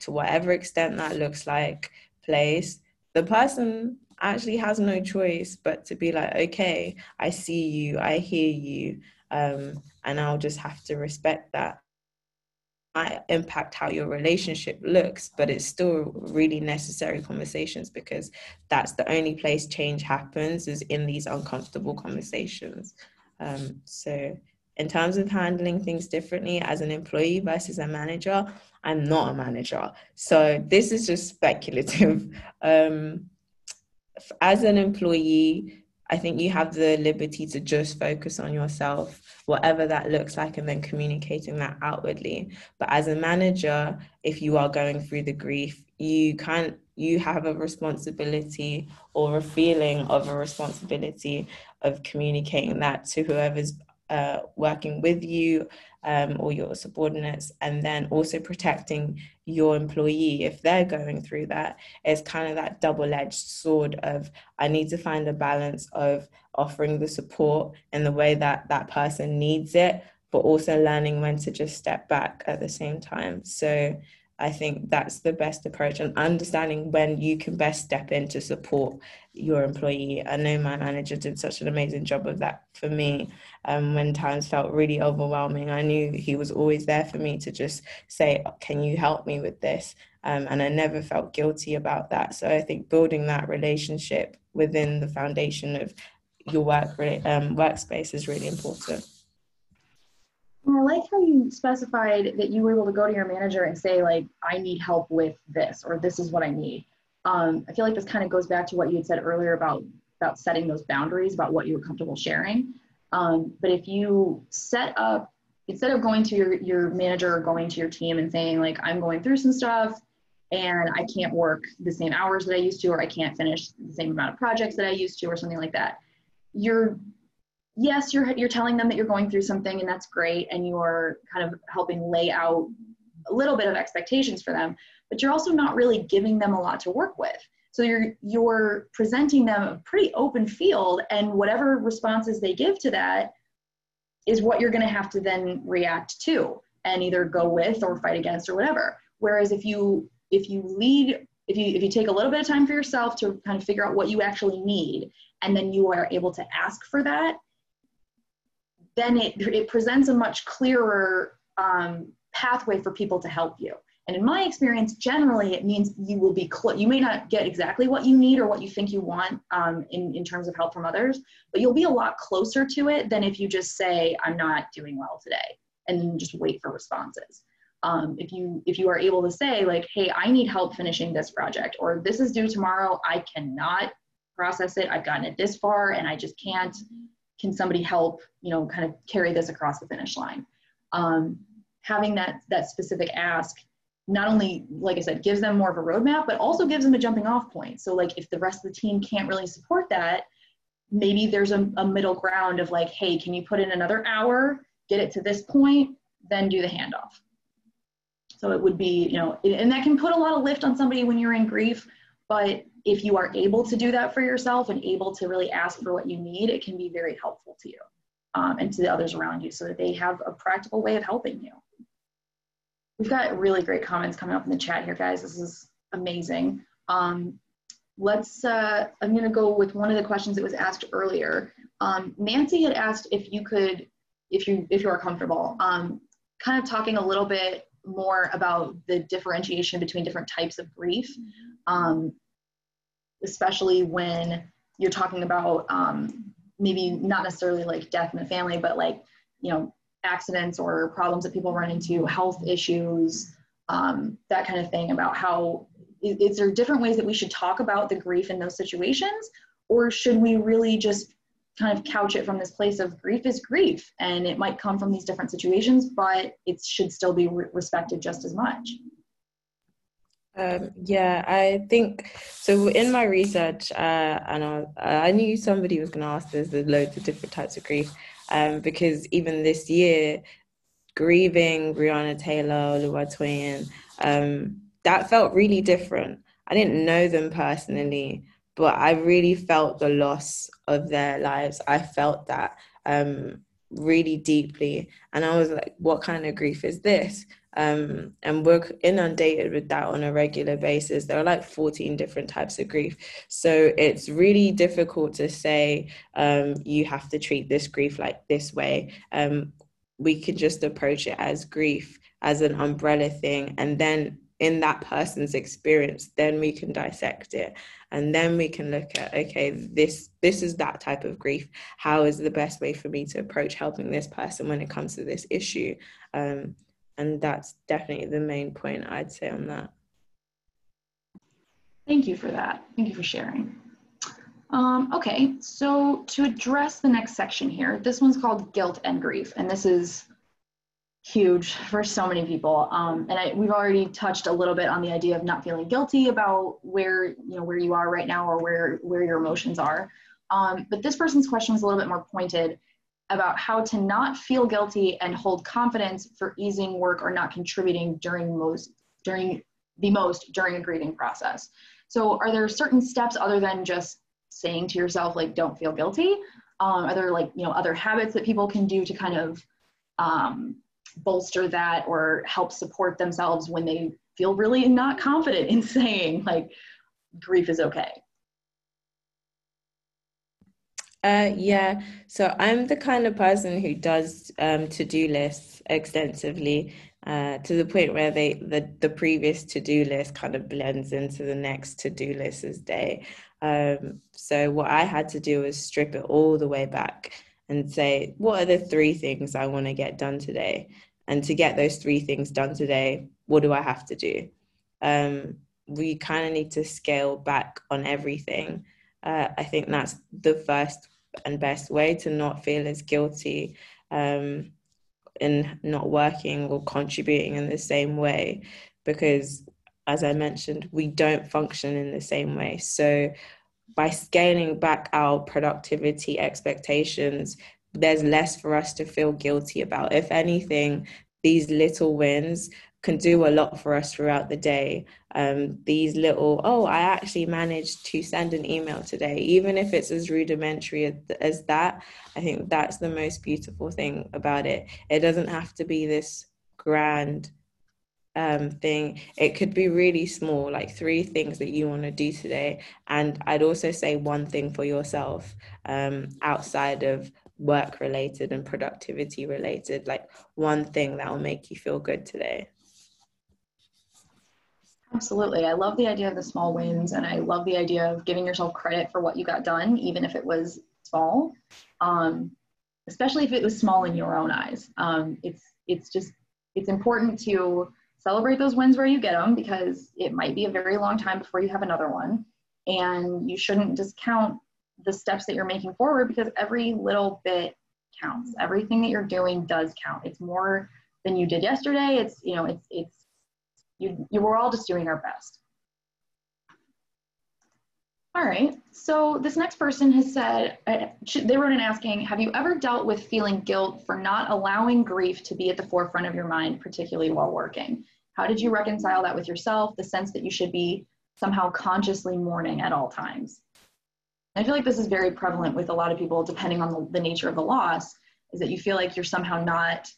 to whatever extent that looks like, place, the person actually has no choice but to be like, okay, I see you, I hear you, um, and I'll just have to respect that might impact how your relationship looks, but it's still really necessary conversations because that's the only place change happens is in these uncomfortable conversations. Um, so in terms of handling things differently as an employee versus a manager, I'm not a manager. So this is just speculative. Um, as an employee, I think you have the liberty to just focus on yourself, whatever that looks like, and then communicating that outwardly. But as a manager, if you are going through the grief, you can't, you have a responsibility or a feeling of a responsibility of communicating that to whoever's uh, working with you um, or your subordinates, and then also protecting your employee if they're going through that. It's kind of that double edged sword of I need to find a balance of offering the support in the way that that person needs it, but also learning when to just step back at the same time. So I think that's the best approach and understanding when you can best step in to support your employee. I know my manager did such an amazing job of that for me. Um, when times felt really overwhelming, I knew he was always there for me to just say, Can you help me with this? Um, and I never felt guilty about that. So I think building that relationship within the foundation of your work um, workspace is really important. I like how you specified that you were able to go to your manager and say, like, I need help with this, or this is what I need. Um, I feel like this kind of goes back to what you had said earlier about about setting those boundaries about what you were comfortable sharing. Um, but if you set up instead of going to your your manager or going to your team and saying like I'm going through some stuff and I can't work the same hours that I used to, or I can't finish the same amount of projects that I used to, or something like that, you're yes, you're you're telling them that you're going through something and that's great and you're kind of helping lay out a little bit of expectations for them, but you're also not really giving them a lot to work with. So you're you're presenting them a pretty open field and whatever responses they give to that is what you're going to have to then react to and either go with or fight against or whatever. Whereas if you if you lead if you if you take a little bit of time for yourself to kind of figure out what you actually need and then you are able to ask for that then it, it presents a much clearer um, pathway for people to help you. And in my experience, generally, it means you will be close. You may not get exactly what you need or what you think you want um, in, in terms of help from others, but you'll be a lot closer to it than if you just say, I'm not doing well today, and then just wait for responses. Um, if you if you are able to say like, hey, I need help finishing this project, or this is due tomorrow, I cannot process it. I've gotten it this far, and I just can't can somebody help you know kind of carry this across the finish line um, having that that specific ask not only like i said gives them more of a roadmap but also gives them a jumping off point so like if the rest of the team can't really support that maybe there's a, a middle ground of like hey can you put in another hour get it to this point then do the handoff so it would be you know and that can put a lot of lift on somebody when you're in grief but if you are able to do that for yourself and able to really ask for what you need, it can be very helpful to you um, and to the others around you so that they have a practical way of helping you. We've got really great comments coming up in the chat here, guys. This is amazing. Um, let's, uh, I'm going to go with one of the questions that was asked earlier. Um, Nancy had asked if you could, if you, if you are comfortable, um, kind of talking a little bit more about the differentiation between different types of grief. Um, especially when you're talking about um, maybe not necessarily like death in the family, but like, you know, accidents or problems that people run into, health issues, um, that kind of thing about how is, is there different ways that we should talk about the grief in those situations? Or should we really just kind of couch it from this place of grief is grief and it might come from these different situations, but it should still be re- respected just as much? Um, yeah, I think so. In my research, uh, and I, I, knew somebody was going to ask this. There's loads of different types of grief, um, because even this year, grieving Breonna Taylor, Oluwatoyin, um, that felt really different. I didn't know them personally, but I really felt the loss of their lives. I felt that um, really deeply, and I was like, "What kind of grief is this?" Um, and we're inundated with that on a regular basis. There are like 14 different types of grief. So it's really difficult to say um, you have to treat this grief like this way. Um, we can just approach it as grief, as an umbrella thing, and then in that person's experience then we can dissect it and then we can look at okay this this is that type of grief how is the best way for me to approach helping this person when it comes to this issue um, and that's definitely the main point i'd say on that thank you for that thank you for sharing um, okay so to address the next section here this one's called guilt and grief and this is huge for so many people. Um, and I, we've already touched a little bit on the idea of not feeling guilty about where you know where you are right now or where where your emotions are. Um, but this person's question was a little bit more pointed about how to not feel guilty and hold confidence for easing work or not contributing during most during the most during a grieving process. So are there certain steps other than just saying to yourself like don't feel guilty? Um, are there like you know other habits that people can do to kind of um, bolster that or help support themselves when they feel really not confident in saying like grief is okay uh, yeah, so I'm the kind of person who does um, to-do lists extensively uh, to the point where they the, the previous to-do list kind of blends into the next to-do list as day. Um, so what I had to do was strip it all the way back and say, what are the three things I want to get done today? And to get those three things done today, what do I have to do? Um, we kind of need to scale back on everything. Uh, I think that's the first and best way to not feel as guilty um, in not working or contributing in the same way. Because, as I mentioned, we don't function in the same way. So, by scaling back our productivity expectations, there's less for us to feel guilty about. If anything, these little wins can do a lot for us throughout the day. Um, these little, oh, I actually managed to send an email today, even if it's as rudimentary as, that. I think that's the most beautiful thing about it. It doesn't have to be this grand um, thing. It could be really small, like three things that you want to do today. And I'd also say one thing for yourself um, outside of work related and productivity related, like one thing that will make you feel good today. Absolutely. I love the idea of the small wins and I love the idea of giving yourself credit for what you got done, even if it was small. Um, especially if it was small in your own eyes. Um, it's it's just it's important to celebrate those wins where you get them because it might be a very long time before you have another one. And you shouldn't discount the steps that you're making forward because every little bit counts. Everything that you're doing does count. It's more than you did yesterday. It's, you know, it's, it's, you, you we're all just doing our best. All right, so this next person has said, uh, they wrote in asking, have you ever dealt with feeling guilt for not allowing grief to be at the forefront of your mind, particularly while working? How did you reconcile that with yourself, the sense that you should be somehow consciously mourning at all times? I feel like this is very prevalent with a lot of people, depending on the, the nature of the loss, is that you feel like you're somehow not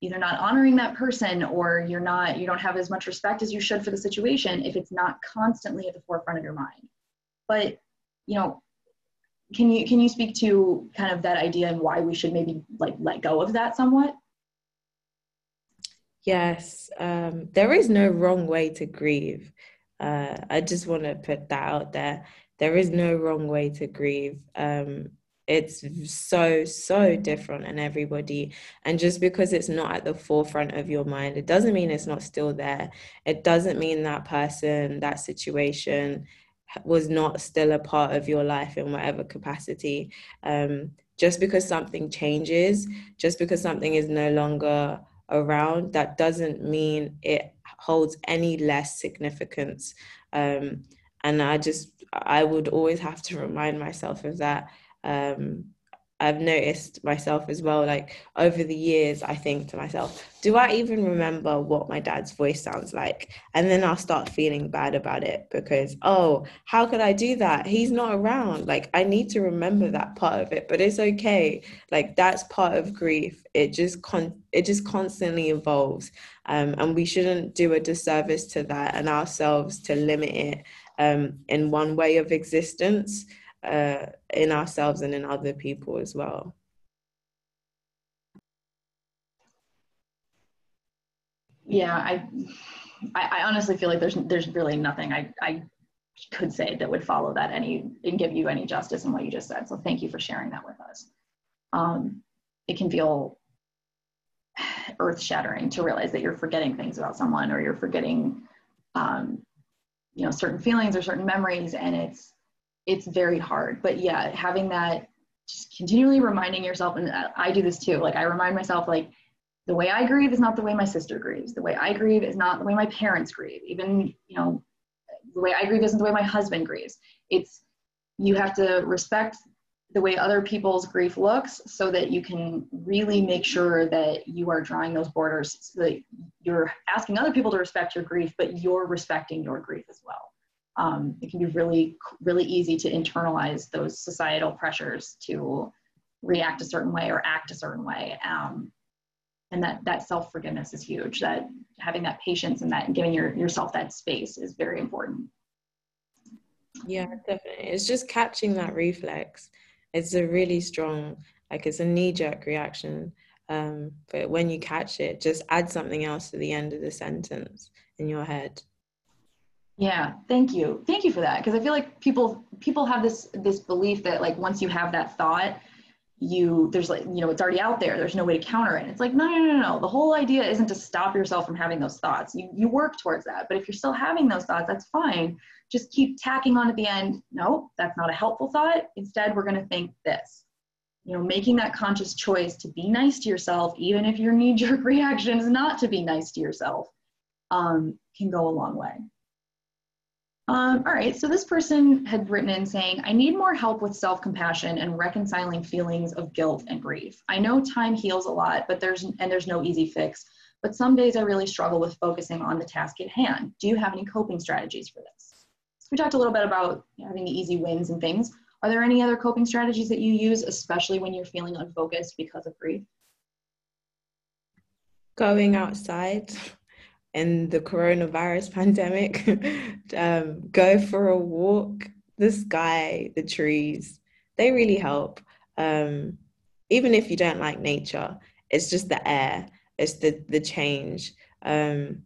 either not honoring that person or you're not you don't have as much respect as you should for the situation if it's not constantly at the forefront of your mind. But you know can you can you speak to kind of that idea and why we should maybe like let go of that somewhat? Yes um, there is no wrong way to grieve. Uh, i just want to put that out there. There is no wrong way to grieve. Um, it's so so different in everybody. And just because it's not at the forefront of your mind it doesn't mean it's not still there. It doesn't mean that person that situation was not still a part of your life in whatever capacity. Um, just because something changes just because something is no longer around that doesn't mean it holds any less significance. Um, and i just I would always have to remind myself of that. Um, I've noticed myself as well, like over the years, I think to myself, do I even remember what my dad's voice sounds like? And then I'll start feeling bad about it because, oh, how could I do that? He's not around. Like, I need to remember that part of it, but it's okay. Like, that's part of grief. It just, con- it just constantly evolves. Um, and we shouldn't do a disservice to that and ourselves to limit it um, in one way of existence uh, in ourselves and in other people as well. Yeah, I I, I honestly feel like there's there's really nothing I, I could say that would follow that any and give you any justice in what you just said. So thank you for sharing that with us. Um, it can feel earth shattering to realize that you're forgetting things about someone or you're forgetting um, you know certain feelings or certain memories and it's it's very hard. But yeah having that just continually reminding yourself and uh, i do this too. Like i remind myself like the way i grieve is not the way my sister grieves. The way i grieve is not the way my parents grieve. Even you know the way i grieve isn't the way my husband grieves. It's you have to respect the way other people's grief looks so that you can really make sure that you are drawing those borders so that you're asking other people to respect your grief but you're respecting your grief as well um, it can be really really easy to internalize those societal pressures to react a certain way or act a certain way. Um, and that that self-forgiveness is huge that having that patience and that giving your, yourself that space is very important. Yeah definitely. It's just catching that reflex it's a really strong like it's a knee-jerk reaction. Um, but when you catch it just add something else to the end of the sentence in your head yeah thank you. Thank you for that because i feel like people people have this this belief that like once you have that thought you there's like you know it's already out there. There's no way to counter it. It's like no no no no. The whole idea isn't to stop yourself from having those thoughts. You you work towards that. But if you're still having those thoughts that's fine. Just keep tacking on at the end. No that's not a helpful thought. Instead we're going to think this. You know making that conscious choice to be nice to yourself even if your knee-jerk reaction is not to be nice to yourself um, can go a long way um, all right, so this person had written in saying, I need more help with self compassion and reconciling feelings of guilt and grief. I know time heals a lot, but there's and there's no easy fix. But some days I really struggle with focusing on the task at hand. Do you have any coping strategies for this? So we talked a little bit about having the easy wins and things. Are there any other coping strategies that you use, especially when you're feeling unfocused because of grief? Going outside in the coronavirus pandemic. um, go for a walk. The sky, the trees, they really help. Um, even if you don't like nature, it's just the air, it's the the change. Um,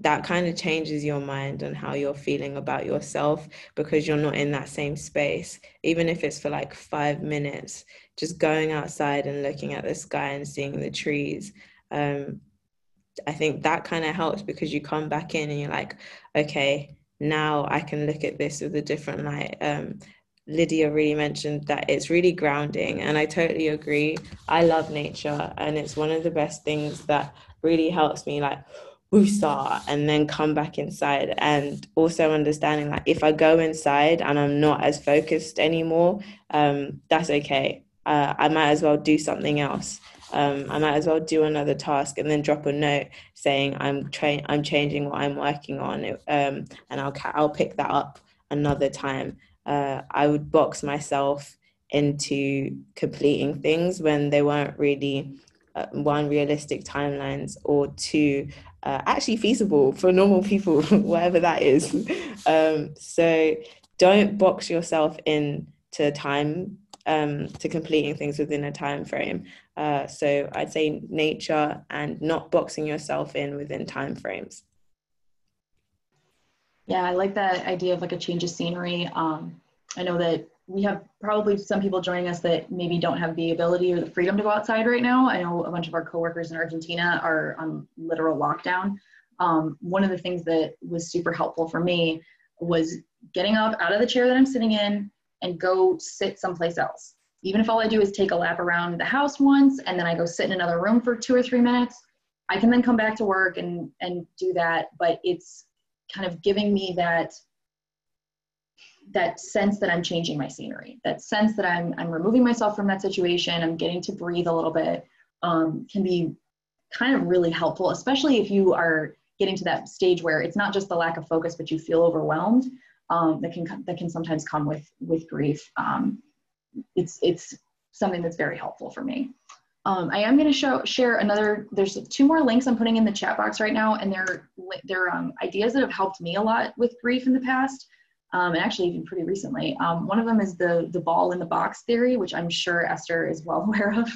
that kind of changes your mind and how you're feeling about yourself because you're not in that same space. Even if it's for like five minutes, just going outside and looking at the sky and seeing the trees. Um, I think that kind of helps because you come back in and you're like, okay, now I can look at this with a different light. Um, Lydia really mentioned that it's really grounding, and I totally agree. I love nature, and it's one of the best things that really helps me like start and then come back inside. And also understanding that if I go inside and I'm not as focused anymore, um, that's okay. Uh, I might as well do something else um, I might as well do another task and then drop a note saying I'm I'm changing what I'm working on, um, and I'll ca- I'll pick that up another time. Uh, I would box myself into completing things when they weren't really uh, one realistic timelines or two uh, actually feasible for normal people, whatever that is. Um, so don't box yourself in to time um, to completing things within a time frame. Uh, so I'd say nature and not boxing yourself in within time frames. Yeah, I like that idea of like a change of scenery. Um, I know that we have probably some people joining us that maybe don't have the ability or the freedom to go outside right now. I know a bunch of our coworkers in Argentina are on literal lockdown. Um, one of the things that was super helpful for me was getting up out of the chair that I'm sitting in, and go sit someplace else. Even if all I do is take a lap around the house once and then I go sit in another room for two or three minutes, I can then come back to work and, and do that. But it's kind of giving me that that sense that I'm changing my scenery, that sense that I'm I'm removing myself from that situation, I'm getting to breathe a little bit, um, can be kind of really helpful, especially if you are getting to that stage where it's not just the lack of focus, but you feel overwhelmed um, that can that can sometimes come with with grief. Um, it's it's something that's very helpful for me. Um, I am going to show share another. There's two more links I'm putting in the chat box right now, and they're they're um, ideas that have helped me a lot with grief in the past, um, and actually even pretty recently. Um, one of them is the the ball in the box theory, which I'm sure Esther is well aware of,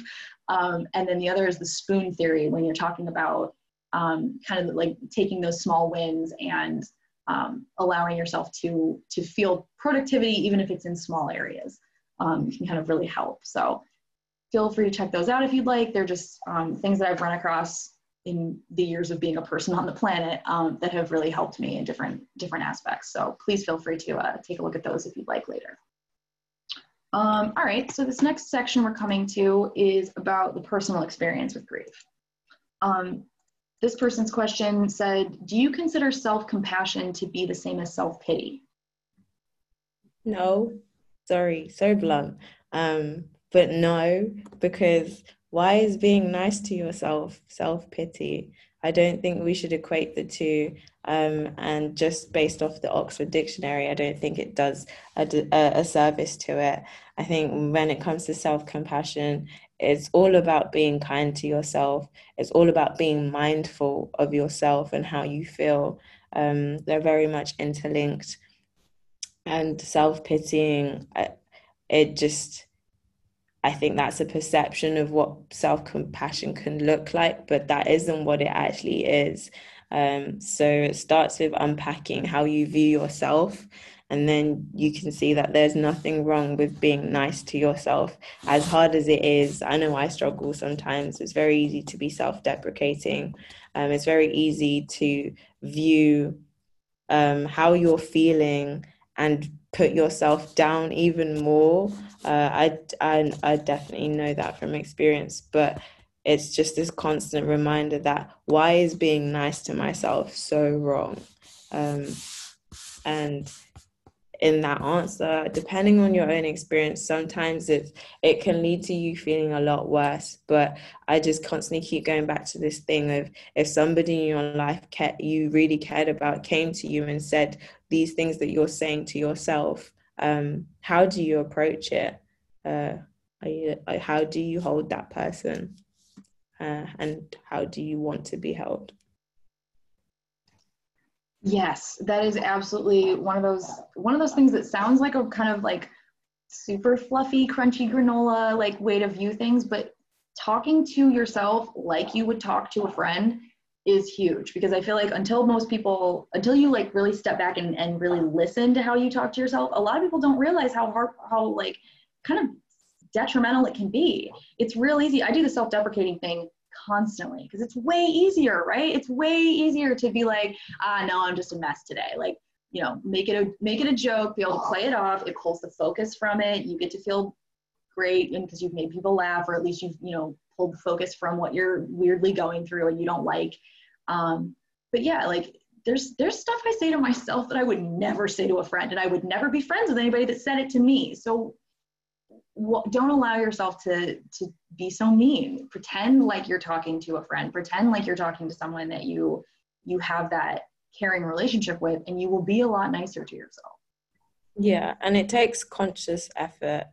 um, and then the other is the spoon theory when you're talking about um, kind of like taking those small wins and um, allowing yourself to to feel productivity even if it's in small areas um, can kind of really help. So feel free to check those out if you'd like. They're just um, things that i've run across in the years of being a person on the planet um, that have really helped me in different different aspects. So please feel free to uh, take a look at those if you'd like later. Um, all right so this next section we're coming to is about the personal experience with grief. Um, this person's question said, Do you consider self compassion to be the same as self pity? No, sorry, so blunt. Um, but no, because why is being nice to yourself self pity? I don't think we should equate the two. Um, and just based off the Oxford Dictionary, I don't think it does a, a service to it. I think when it comes to self compassion, it's all about being kind to yourself. It's all about being mindful of yourself and how you feel. Um, they're very much interlinked. And self pitying, it just, I think that's a perception of what self compassion can look like, but that isn't what it actually is. Um, so it starts with unpacking how you view yourself and then you can see that there's nothing wrong with being nice to yourself. As hard as it is i know i struggle sometimes. It's very easy to be self-deprecating. Um, it's very easy to view um, how you're feeling and put yourself down even more uh, I, I, I definitely know that from experience but it's just this constant reminder that why is being nice to myself so wrong? Um, and in that answer depending on your own experience sometimes it it can lead to you feeling a lot worse but i just constantly keep going back to this thing of if somebody in your life you really cared about came to you and said these things that you're saying to yourself um, how do you approach it? Uh, you, how do you hold that person? Uh, and how do you want to be held? Yes, that is absolutely one of those one of those things that sounds like a kind of like super fluffy, crunchy granola like way to view things, but talking to yourself like you would talk to a friend is huge because I feel like until most people until you like really step back and, and really listen to how you talk to yourself, a lot of people don't realize how hard how like kind of detrimental it can be. It's real easy. I do the self-deprecating thing constantly because it's way easier, right? It's way easier to be like, ah, no, I'm just a mess today. Like, you know, make it a make it a joke, be able to play it off. It pulls the focus from it. You get to feel great and because you've made people laugh, or at least you've, you know, pulled focus from what you're weirdly going through and you don't like. Um, but yeah, like there's there's stuff I say to myself that I would never say to a friend, and I would never be friends with anybody that said it to me. So don't allow yourself to to be so mean pretend like you're talking to a friend pretend like you're talking to someone that you you have that caring relationship with and you will be a lot nicer to yourself yeah and it takes conscious effort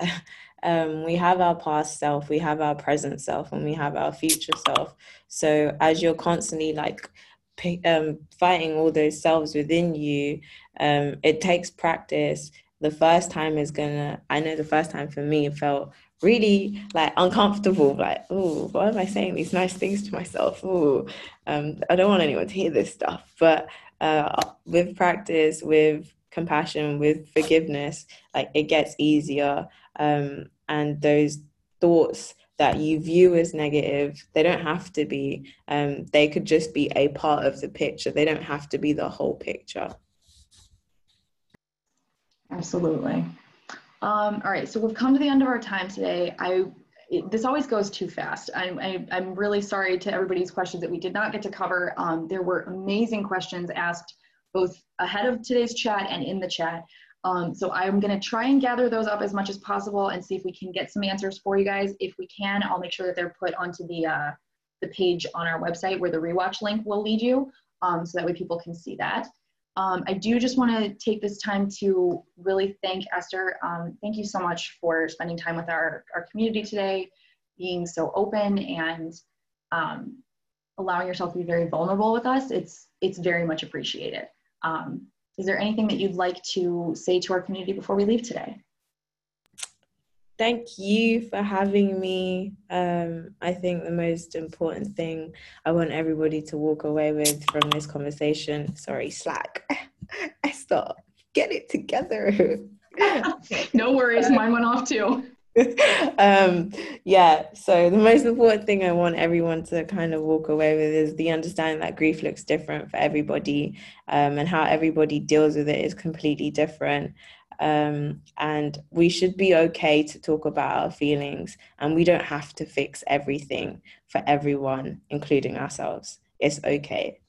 um, we have our past self we have our present self and we have our future self. So as you're constantly like um, fighting all those selves within you um, it takes practice. The first time is gonna i know the first time for me it felt really like uncomfortable like oh why am i saying these nice things to myself? Oh um, i don't want anyone to hear this stuff. But uh, with practice with compassion with forgiveness like it gets easier. Um, and those thoughts that you view as negative they don't have to be um, they could just be a part of the picture they don't have to be the whole picture Absolutely. Um, all right, so we've come to the end of our time today. I it, this always goes too fast. I'm, I, am really sorry to everybody's questions that we did not get to cover. Um, there were amazing questions asked both ahead of today's chat and in the chat. Um, so I'm going to try and gather those up as much as possible and see if we can get some answers for you guys. If we can, I'll make sure that they're put onto the uh, the page on our website where the rewatch link will lead you, um, so that way people can see that. Um, I do just want to take this time to really thank Esther. Um, thank you so much for spending time with our, our community today, being so open and um, allowing yourself to be very vulnerable with us. It's, it's very much appreciated. Um, is there anything that you'd like to say to our community before we leave today? thank you for having me. Um, I think the most important thing I want everybody to walk away with from this conversation. Sorry, slack. I stop. Get it together. no worries, mine went off too. um, yeah, so the most important thing I want everyone to kind of walk away with is the understanding that grief looks different for everybody um, and how everybody deals with it is completely different. Um, and we should be okay to talk about our feelings, and we don't have to fix everything for everyone, including ourselves. It's okay.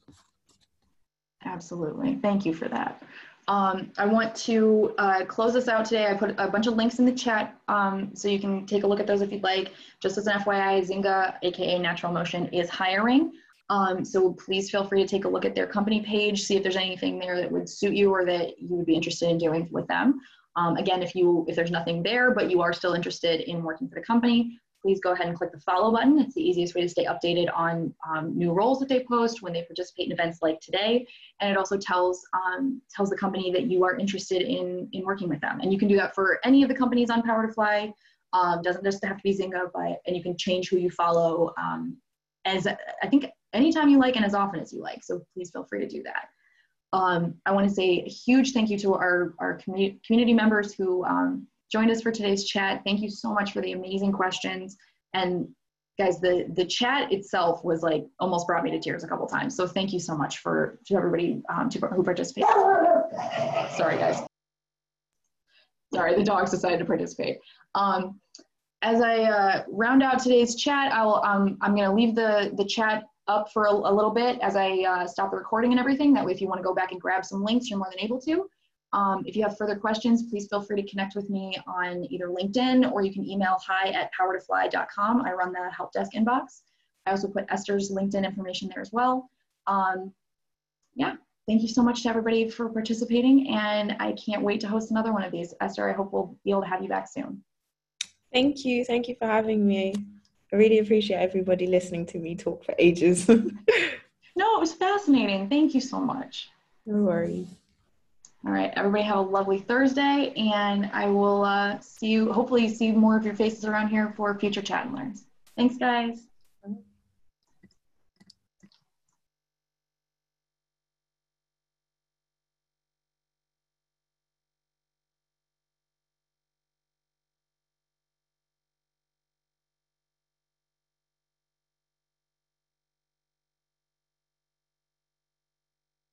Absolutely. Thank you for that. Um, I want to uh, close this out today. I put a bunch of links in the chat um, so you can take a look at those if you'd like. Just as an FYI, Zynga, aka NaturalMotion, is hiring. Um, so please feel free to take a look at their company page, see if there's anything there that would suit you or that you would be interested in doing with them. Um, again, if you if there's nothing there, but you are still interested in working for the company, please go ahead and click the follow button. It's the easiest way to stay updated on um, new roles that they post when they participate in events like today. And it also tells um, tells the company that you are interested in in working with them. And you can do that for any of the companies on PowerToFly. Um, doesn't just have to be Zynga, but and you can change who you follow um, as I think anytime you like and as often as you like. So please feel free to do that. Um, I want to say a huge thank you to our, our community, community members who um, joined us for today's chat. Thank you so much for the amazing questions. And guys, the, the chat itself was like almost brought me to tears a couple times. So thank you so much for to everybody um, to, who participated. Sorry, guys. Sorry, the dogs decided to participate. Um, as I uh, round out today's chat, I'll, um, I'm going to leave the, the chat up for a, a little bit as I uh, stop the recording and everything. That way, if you want to go back and grab some links, you're more than able to. Um, if you have further questions, please feel free to connect with me on either LinkedIn or you can email hi at powertofly.com. I run the help desk inbox. I also put Esther's LinkedIn information there as well. Um, yeah, thank you so much to everybody for participating, and I can't wait to host another one of these. Esther, I hope we'll be able to have you back soon. Thank you. Thank you for having me. I really appreciate everybody listening to me talk for ages. no, it was fascinating. Thank you so much. No worries. All right, everybody have a lovely Thursday, and I will uh, see you, hopefully see more of your faces around here for future chat and learns. Thanks, guys.